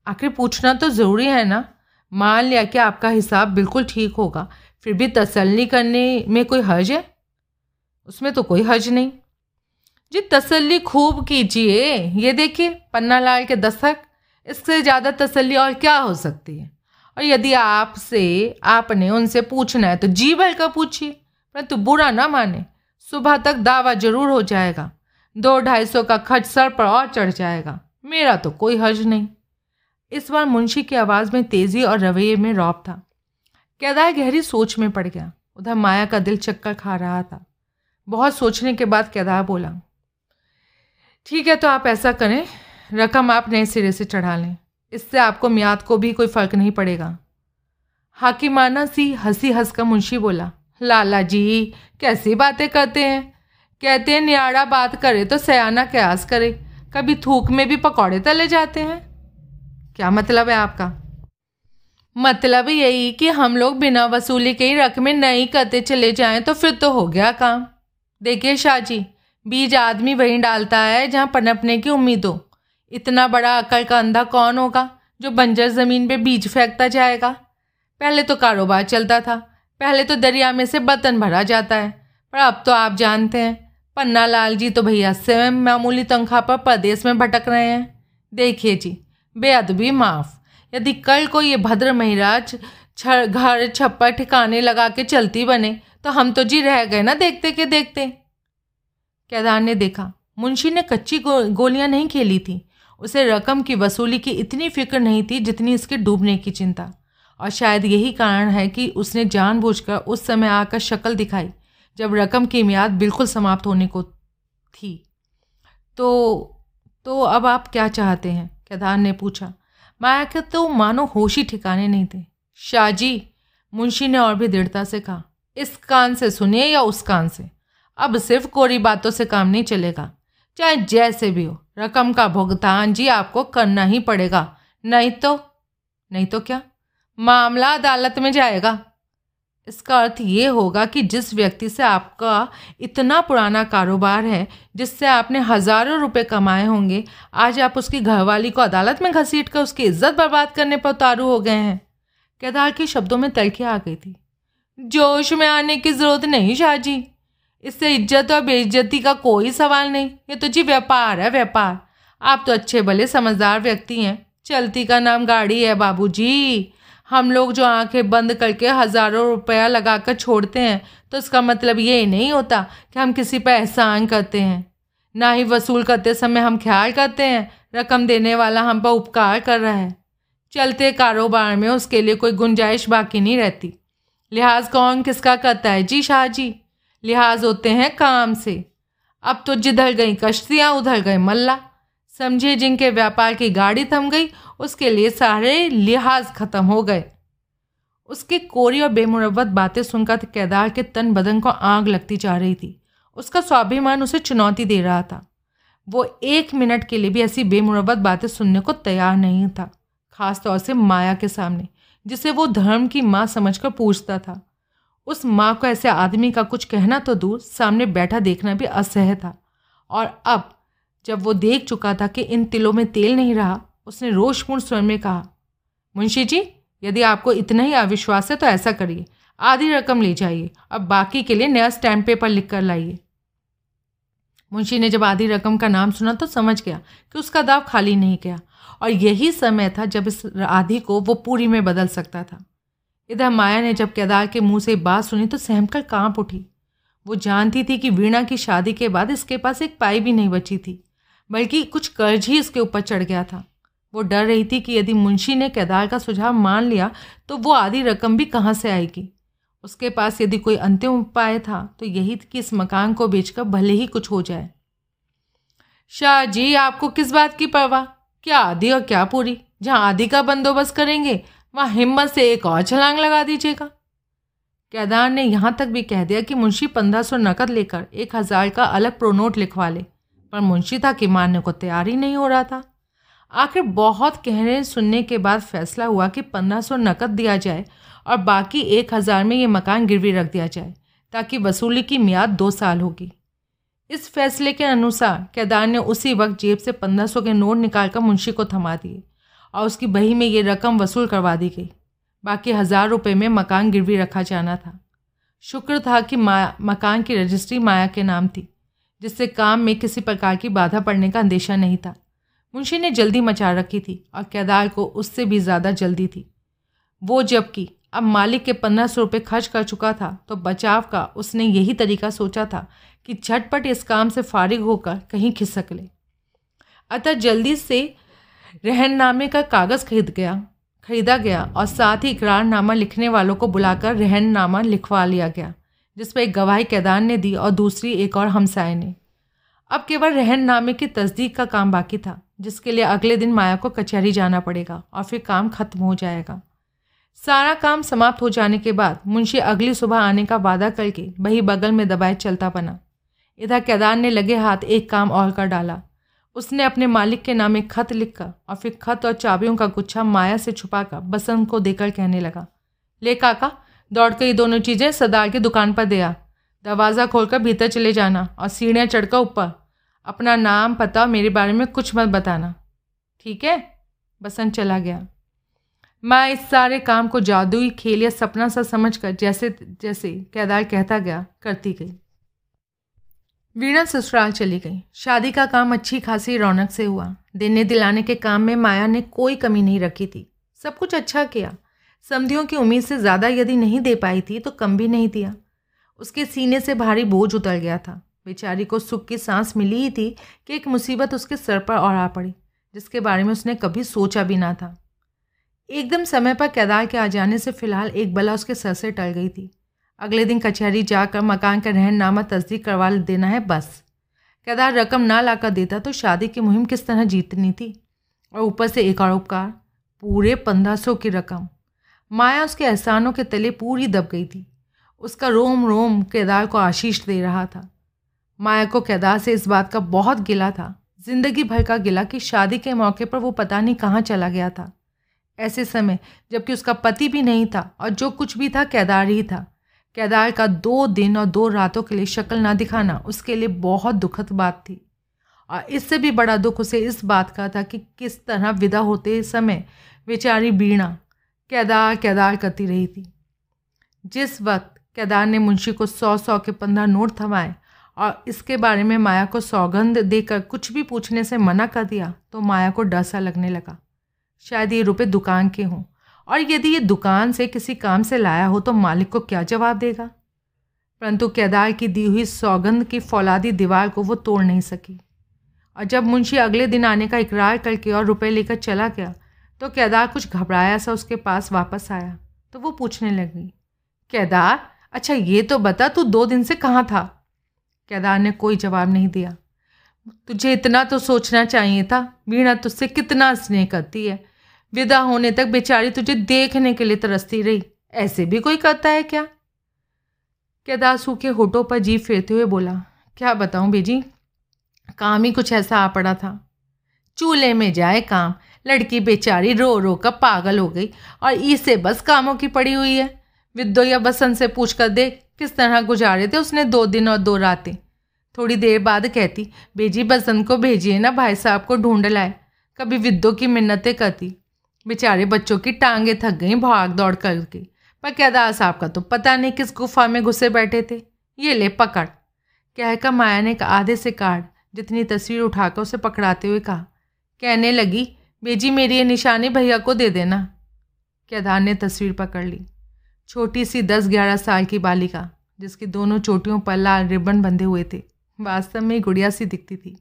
आखिर पूछना तो ज़रूरी है ना? मान लिया कि आपका हिसाब बिल्कुल ठीक होगा, फिर भी तसल्ली करने में कोई हर्ज है? उसमें तो कोई हर्ज नहीं। जी, तसल्ली खूब कीजिए। ये देखिए, पन्ना लाल के दस्तक, इससे ज़्यादा तसल्ली और क्या हो सकती है? और यदि आपसे, आपने उनसे पूछना है तो जी भर का पूछिए। परंतु बुरा ना माने, सुबह तक दावा ज़रूर हो जाएगा। दो ढाई सौ का खर्च सर पर और चढ़ जाएगा। मेरा तो कोई हर्ज नहीं। इस बार मुंशी की आवाज़ में तेज़ी और रवैये में रौब था। कैदार गहरी सोच में पड़ गया। उधर माया का दिल चक्कर खा रहा था। बहुत सोचने के बाद कैदार बोला, ठीक है तो आप ऐसा करें, रकम आप नए सिरे से चढ़ा लें। इससे आपको मियाद को भी कोई फ़र्क नहीं पड़ेगा। हाकिमाना सी, हँसी हंस का मुंशी बोला, लाला जी, कैसी बातें करते हैं? कहते हैं नियाड़ा बात करे तो सयाना क्यास करे। कभी थूक में भी पकौड़े तले जाते हैं। क्या मतलब है आपका? मतलब यही कि हम लोग बिना वसूली के ही रकमें नहीं करते चले जाएँ तो फिर तो हो गया काम। देखिए शाह जी बीज आदमी वहीं डालता है जहाँ पनपने की उम्मीद। हो इतना बड़ा अकल का अंधा कौन होगा जो बंजर ज़मीन पे बीज फेंकता जाएगा? पहले तो कारोबार चलता था, पहले तो दरिया में से बर्तन भरा जाता है, पर अब तो आप जानते हैं पन्ना लाल जी तो भैया से मामूली तनख्वाह पर प्रदेश में भटक रहे हैं। देखिए जी बेअदबी माफ़। यदि कल को ये भद्र महिराज घर छप्पर ठिकाने लगा के चलती बने तो हम तो जी रह गए ना देखते के देखते। केदार ने देखा मुंशी ने कच्ची गो, गोलियाँ नहीं खेली थी। उसे रकम की वसूली की इतनी फ़िक्र नहीं थी जितनी इसके डूबने की चिंता। और शायद यही कारण है कि उसने जानबूझकर उस समय आकर शक्ल दिखाई जब रकम की मियाद बिल्कुल समाप्त होने को थी। तो तो अब आप क्या चाहते हैं? केदार ने पूछा, माया के तो मानो होशी ठिकाने नहीं थे। शाहजी, मुंशी ने और भी दृढ़ता से कहा, इस कान से सुनिए या उस कान से? अब सिर्फ़ कोरी बातों से काम नहीं चलेगा। चाहे जैसे भी हो, रकम का भुगतान जी आपको करना ही पड़ेगा। नहीं तो नहीं तो क्या? मामला अदालत में जाएगा। इसका अर्थ ये होगा कि जिस व्यक्ति से आपका इतना पुराना कारोबार है, जिससे आपने हज़ारों रुपए कमाए होंगे, आज आप उसकी घरवाली को अदालत में घसीट कर उसकी इज़्ज़त बर्बाद करने पर उतारू हो गए हैं। केदार के शब्दों में तलखी आ गई थी। जोश में आने की ज़रूरत नहीं शाहजी इससे इज़्ज़त और बेइज्जती का कोई सवाल नहीं। ये तो जी व्यापार है, व्यापार। आप तो अच्छे, भले समझदार व्यक्ति हैं। चलती का नाम गाड़ी है, बाबूजी। हम लोग जो आँखें बंद करके हज़ारों रुपया लगा कर छोड़ते हैं तो इसका मतलब ये नहीं होता कि हम किसी पर एहसान करते हैं। ना ही वसूल करते समय हम ख्याल करते हैं, रकम देने वाला हम पर उपकार कर रहा है। चलते कारोबार में उसके लिए कोई गुंजाइश बाकी नहीं रहती। लिहाज कौन किसका करता है? जी शाह जी। लिहाज होते हैं काम से। अब तो जिधर गई कश्तियाँ, उधर गए मल्ला। समझे जिनके व्यापार की गाड़ी थम गई, उसके लिए सारे लिहाज खत्म हो गए। उसकी कोरी और बेमुरवत बातें सुनकर केदार के तन बदन को आग लगती जा रही थी। उसका स्वाभिमान उसे चुनौती दे रहा था। वो एक मिनट के लिए भी ऐसी बेमुरवत बातें सुनने को तैयार नहीं था खास तौर से माया के सामने, जिसे वो धर्म की माँ समझकर पूछता था। उस माँ को ऐसे आदमी का कुछ कहना तो दूर, सामने बैठा देखना भी असह्य था। और अब जब वो देख चुका था कि इन तिलों में तेल नहीं रहा, उसने रोषपूर्ण स्वर में कहा, मुंशी जी, यदि आपको इतना ही अविश्वास है तो ऐसा करिए, आधी रकम ले जाइए और बाकी के लिए नया स्टैम्प पेपर लिख कर लाइए. मुंशी ने जब आधी रकम का नाम सुना तो समझ गया कि उसका दाव खाली नहीं गया, और यही समय था जब इस आधी को वो पूरी में बदल सकता था। इधर माया ने जब केदार के मुँह से बात सुनी तो सहम कर काँप उठी। वो जानती थी कि वीणा की शादी के बाद इसके पास एक पाई भी नहीं बची थी। बल्कि कुछ कर्ज ही इसके ऊपर चढ़ गया था। वो डर रही थी कि यदि मुंशी ने केदार का सुझाव मान लिया तो वो आधी रकम भी कहाँ से आएगी? उसके पास यदि कोई अंतिम उपाय था तो यही कि इस मकान को बेचकर भले ही कुछ हो जाए। शाह जी, आपको किस बात की परवाह? क्या आधी और क्या पूरी? जहाँ आधी का बंदोबस्त करेंगे, वहाँ हिम्मत से एक और छलांग लगा दीजिएगा। केदार ने यहाँ तक भी कह दिया कि मुंशी पंद्रह सौ नकद लेकर एक हज़ार का अलग प्रोनोट लिखवा ले। पर मुंशी था कि मानने को तैयार ही नहीं हो रहा था। आखिर बहुत कहने सुनने के बाद फैसला हुआ कि पंद्रह सौ नकद दिया जाए और बाकी एक हज़ार में ये मकान गिरवी रख दिया जाए ताकि वसूली की मियाद दो साल होगी। इस फैसले के अनुसार केदार ने उसी वक्त जेब से पंद्रह सौ के नोट निकालकर मुंशी को थमा दिए और उसकी बही में ये रकम वसूल करवा दी गई। बाकी हज़ार रुपये में मकान गिरवी रखा जाना था। शुक्र था कि मा, मकान की रजिस्ट्री माया के नाम थी। जिससे काम में किसी प्रकार की बाधा पड़ने का अंदेशा नहीं था। मुंशी ने जल्दी मचा रखी थी और केदार को उससे भी ज़्यादा जल्दी थी। वो जबकि अब मालिक के पंद्रह सौ रुपये खर्च कर चुका था तो बचाव का उसने यही तरीका सोचा था कि झटपट इस काम से फारिग होकर कहीं खिसक ले। अतः जल्दी से रहननामे का कागज़ खरीद गया, खरीदा गया और साथ ही इकरारनामा लिखने वालों को बुलाकर रहननामा लिखवा लिया गया। जिस पर एक गवाही कैदान ने दी और दूसरी एक और हमसाए ने। अब केवल रहननामे की तस्दीक का काम बाकी था, जिसके लिए अगले दिन माया को कचहरी जाना पड़ेगा और फिर काम खत्म हो जाएगा। सारा काम समाप्त हो जाने के बाद मुंशी अगली सुबह आने का वादा करके वही बगल में दबाए चलता बना। इधर केदार ने लगे हाथ एक काम और कर डाला। उसने अपने मालिक के नाम एक खत लिखकर और फिर खत और चाबियों का गुच्छा माया से छुपाकर बसंत को देकर कहने लगा, ले काका दौड़ कर ये दोनों चीज़ें सदार की दुकान पर दिया दरवाज़ा खोलकर भीतर चले जाना और सीढ़ियाँ चढ़कर ऊपर। अपना नाम, पता और मेरे बारे में कुछ मत बताना। ठीक है? बसंत चला गया। मैं, इस सारे काम को जादुई खेल या सपना सा समझकर जैसे जैसे केदार कहता गया, करती गई। वीणा ससुराल चली गई। शादी का काम अच्छी खासी रौनक से हुआ। देने दिलाने के काम में माया ने कोई कमी नहीं रखी थी। सब कुछ अच्छा किया। समधियों की उम्मीद से ज़्यादा यदि नहीं दे पाई थी तो कम भी नहीं दिया। उसके सीने से भारी बोझ उतर गया था। बेचारी को सुख की सांस मिली ही थी कि एक मुसीबत उसके सर पर और आ पड़ी, जिसके बारे में उसने कभी सोचा भी ना था। एकदम समय पर केदार के आ जाने से फ़िलहाल एक बला उसके सर से टल गई थी। अगले दिन कचहरी जाकर मकान का रहननामा तस्दीक करवा देना है बस। केदार रकम ना लाकर देता तो शादी की मुहिम किस तरह जीतनी थी? और ऊपर से एक और उपकार, पूरे पंद्रह सौ की रकम। माया उसके एहसानों के तले पूरी दब गई थी। उसका रोम रोम केदार को आशीष दे रहा था। माया को केदार से इस बात का बहुत गिला था। ज़िंदगी भर का गिला कि शादी के मौके पर वो पता नहीं कहाँ चला गया था। ऐसे समय, जबकि उसका पति भी नहीं था और जो कुछ भी था, केदार ही था। केदार का दो दिन और दो रातों के लिए शक्ल ना दिखाना उसके लिए बहुत दुखद बात थी। और इससे भी बड़ा दुख उसे इस बात का था कि किस तरह विदा होते समय बेचारी बीणा केदार केदार करती रही थी। जिस वक्त केदार ने मुंशी को सौ सौ के पंद्रह नोट थमाए और इसके बारे में माया को सौगंध देकर कुछ भी पूछने से मना कर दिया तो माया को डर सा लगने लगा। शायद ये रुपए दुकान के हों, और यदि ये दुकान से किसी काम से लाया हो तो मालिक को क्या जवाब देगा? परंतु केदार की दी हुई सौगंध की फौलादी दीवार को वो तोड़ नहीं सकी। और जब मुंशी अगले दिन आने का इकरार करके और रुपए लेकर चला गया तो केदार कुछ घबराया सा उसके पास वापस आया। तो वो पूछने लगी, केदार अच्छा ये तो बता तू दो दिन से कहाँ था? केदार ने कोई जवाब नहीं दिया। तुझे इतना तो सोचना चाहिए था, वीणा तुझसे कितना स्नेह करती है। विदा होने तक बेचारी तुझे देखने के लिए तरसती रही, ऐसे भी कोई करता है क्या? केदार सूखे होठों पर जीप फेरते हुए बोला, क्या बताऊँ बेजी, काम ही कुछ ऐसा आ पड़ा था। चूल्हे में जाए काम लड़की बेचारी रो रो कर पागल हो गई और इसे बस कामों की पड़ी हुई है। विद्यो या बसंत से पूछ कर देख किस तरह गुजारे थे उसने दो दिन और दो रातें। थोड़ी देर बाद कहती, बेजी, बसंत को भेजिए ना, भाई साहब को ढूंढ लाए। कभी विद्यो की मिन्नतें करती, बेचारे बच्चों की टांगे थक गई भाग दौड़ करके। पर केदार साहब का तो पता नहीं किस गुफा में घुसे बैठे थे। ये ले पकड़। कहकर माया ने एक आधे से काट, जितनी तस्वीर उठाकर उसे पकड़ाते हुए कहा। कहने लगी बेजी, मेरी ये निशानी भैया को दे देना। केदार ने तस्वीर पकड़ ली। छोटी सी दस ग्यारह साल की बालिका, जिसकी दोनों चोटियों पर लाल रिबन बंधे हुए थे, वास्तव में गुड़िया सी दिखती थी।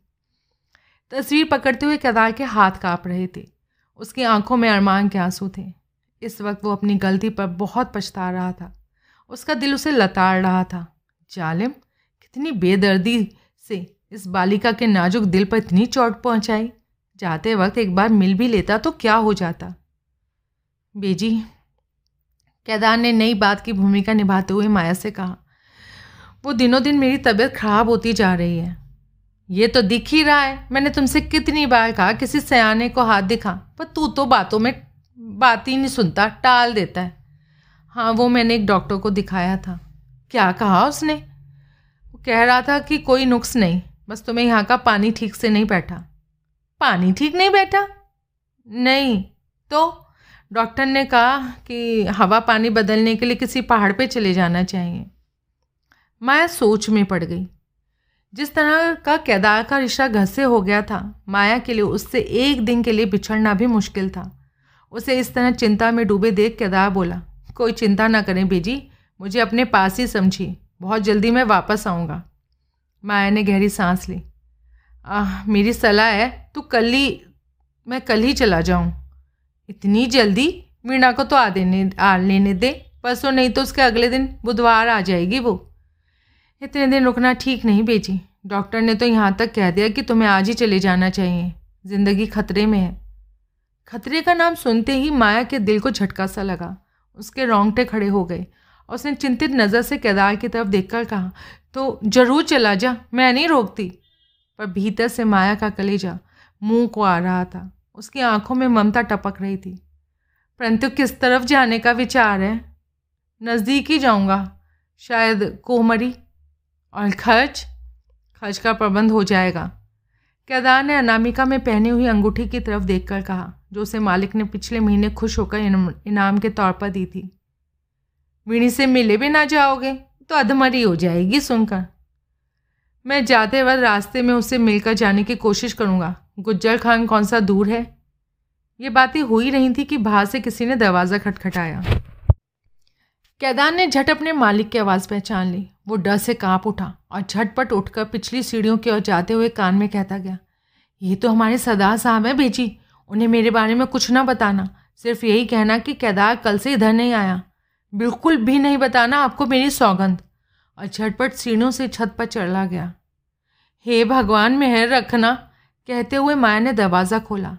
तस्वीर पकड़ते हुए केदार के हाथ काँप रहे थे। उसकी आँखों में अरमान के आँसू थे। इस वक्त वो अपनी गलती पर बहुत पछता रहा था। उसका दिल उसे लताड़ रहा था। जालिम, कितनी बेदर्दी से इस बालिका के नाजुक दिल पर इतनी चोट पहुंचाई। जाते वक्त एक बार मिल भी लेता तो क्या हो जाता? बेजी केदार ने नई बात की भूमिका निभाते हुए माया से कहा, वो दिनों दिन मेरी तबीयत खराब होती जा रही है। ये तो दिख ही रहा है, मैंने तुमसे कितनी बार कहा, किसी सयाने को हाथ दिखा, पर तू तो बातों में बात ही नहीं सुनता, टाल देता है। हाँ वो मैंने एक डॉक्टर को दिखाया था। क्या कहा उसने? वो कह रहा था कि कोई नुक्स नहीं, बस तुम्हें यहाँ का पानी ठीक से नहीं बैठा। पानी ठीक नहीं बैठा? नहीं। तो डॉक्टर ने कहा कि हवा पानी बदलने के लिए किसी पहाड़ पे चले जाना चाहिए। माया सोच में पड़ गई। जिस तरह का केदार का रिश्ता घर से हो गया था, माया के लिए उससे एक दिन के लिए बिछड़ना भी मुश्किल था। उसे इस तरह चिंता में डूबे देख केदार बोला, कोई चिंता ना करें बेजी, मुझे अपने पास ही समझी बहुत जल्दी मैं वापस आऊँगा। माया ने गहरी सांस ली। आह, मेरी सलाह है, तू कल ही, मैं कल ही चला जाऊँ। इतनी जल्दी वीणा को तो आ देने, आ लेने दे, परसों नहीं तो उसके अगले दिन बुधवार आ जाएगी वो। इतने दिन रुकना ठीक नहीं बेची डॉक्टर ने तो यहाँ तक कह दिया कि तुम्हें आज ही चले जाना चाहिए। ज़िंदगी खतरे में है। खतरे का नाम सुनते ही माया के दिल को झटका सा लगा। उसके रोंगटे खड़े हो गए उसने चिंतित नज़र से केदार की तरफ़ देखकर कहा तो ज़रूर चला जा, मैं नहीं रोकती। पर भीतर से माया का कलेजा मुँह को आ रहा था। उसकी आँखों में ममता टपक रही थी। परंतु किस तरफ़ जाने का विचार है? नज़दीक ही जाऊँगा, शायद कोमरी। और खर्च? खर्च का प्रबंध हो जाएगा। केदार ने अनामिका में पहनी हुई अंगूठी की तरफ़ देखकर कहा, जो उसे मालिक ने पिछले महीने खुश होकर इनाम के तौर पर दी थी। वीणी से मिले भी ना जाओगे तो अधमरी हो जाएगी सुनकर। मैं जाते वक्त रास्ते में उससे मिलकर जाने की कोशिश करूँगा। गुज्जर खान कौन सा दूर है? ये बातें हो ही रही थी कि बाहर से किसी ने दरवाज़ा खटखटाया। केदार ने झट अपने मालिक की आवाज़ पहचान ली। वो डर से काँप उठा और झटपट उठकर पिछली सीढ़ियों की ओर जाते हुए कान में कहता गया, ये तो हमारे सरदार साहब हैं बेची उन्हें मेरे बारे में कुछ ना बताना। सिर्फ़ यही कहना कि केदार कल से इधर नहीं आया। बिल्कुल भी नहीं बताना आपको मेरी सौगंध। और झटपट सीढ़ियों से छत पर चढ़ा गया। हे भगवान, मेहर रखना, कहते हुए माया ने दरवाज़ा खोला।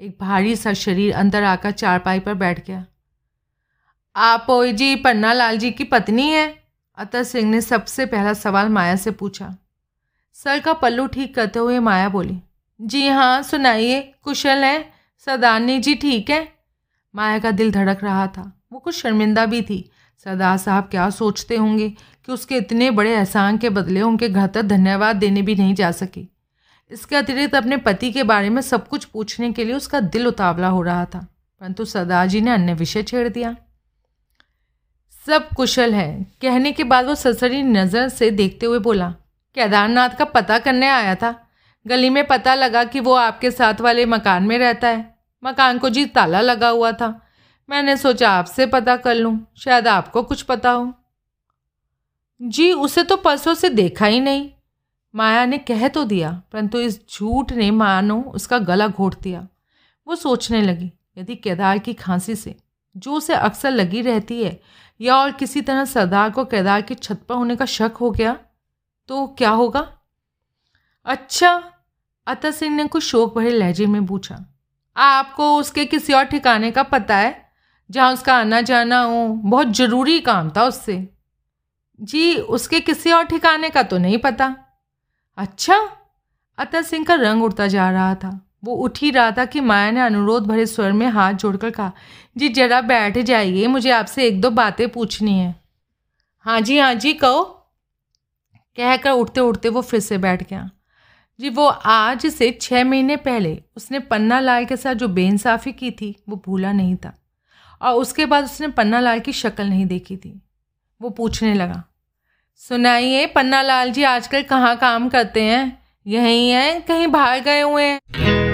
एक भारी सा शरीर अंदर आकर चारपाई पर बैठ गया। आप जी, पन्ना लाल जी की पत्नी है? अतर सिंह ने सबसे पहला सवाल माया से पूछा। सर का पल्लू ठीक करते हुए माया बोली, जी हाँ सुनाइए, कुशल है? सरदारनी जी ठीक है? माया का दिल धड़क रहा था। वो कुछ शर्मिंदा भी थी। सरदार साहब क्या सोचते होंगे? कि उसके इतने बड़े एहसान के बदले उनके घर तक धन्यवाद देने भी नहीं जा सकी। इसके अतिरिक्त अपने पति के बारे में सब कुछ पूछने के लिए उसका दिल उतावला हो रहा था, परंतु सरदार जी ने अन्य विषय छेड़ दिया। सब कुशल है। कहने के बाद वो ससरी नज़र से देखते हुए बोला, केदारनाथ का पता करने आया था। गली में पता लगा कि वो आपके साथ वाले मकान में रहता है। मकान को जी ताला लगा हुआ था। मैंने सोचा आपसे पता कर लूँ, शायद आपको कुछ पता हो। जी, उसे तो परसों से देखा ही नहीं। माया ने कह तो दिया, परंतु इस झूठ ने मानो उसका गला घोट दिया। वो सोचने लगी, यदि केदार की खांसी से, जो उसे अक्सर लगी रहती है, या और किसी तरह सरदार को केदार की छत पर होने का शक हो गया तो क्या होगा? अच्छा अतर सिंह ने कुछ शोक भरे लहजे में पूछा, आपको उसके किसी और ठिकाने का पता है, जहाँ उसका आना जाना हो? बहुत ज़रूरी काम था उससे। जी, उसके किसी और ठिकाने का तो नहीं पता। अच्छा अतर सिंह का रंग उड़ता जा रहा था। वो उठ ही रहा था कि माया ने अनुरोध भरे स्वर में हाथ जोड़कर कहा, जी, जरा बैठ जाइए, मुझे आपसे एक दो बातें पूछनी है। हाँ जी हाँ जी, कहो। कहकर उठते उठते वो फिर से बैठ गया। जी, वो आज से छः महीने पहले उसने पन्ना लाल के साथ जो बेइंसाफ़ी की थी, वो भूला नहीं था। और उसके बाद उसने पन्ना लाल की शक्ल नहीं देखी थी। वो पूछने लगा। सुनाइए पन्ना लाल जी आजकल कहाँ काम करते हैं? यहीं हैं, कहीं बाहर गए हुए हैं।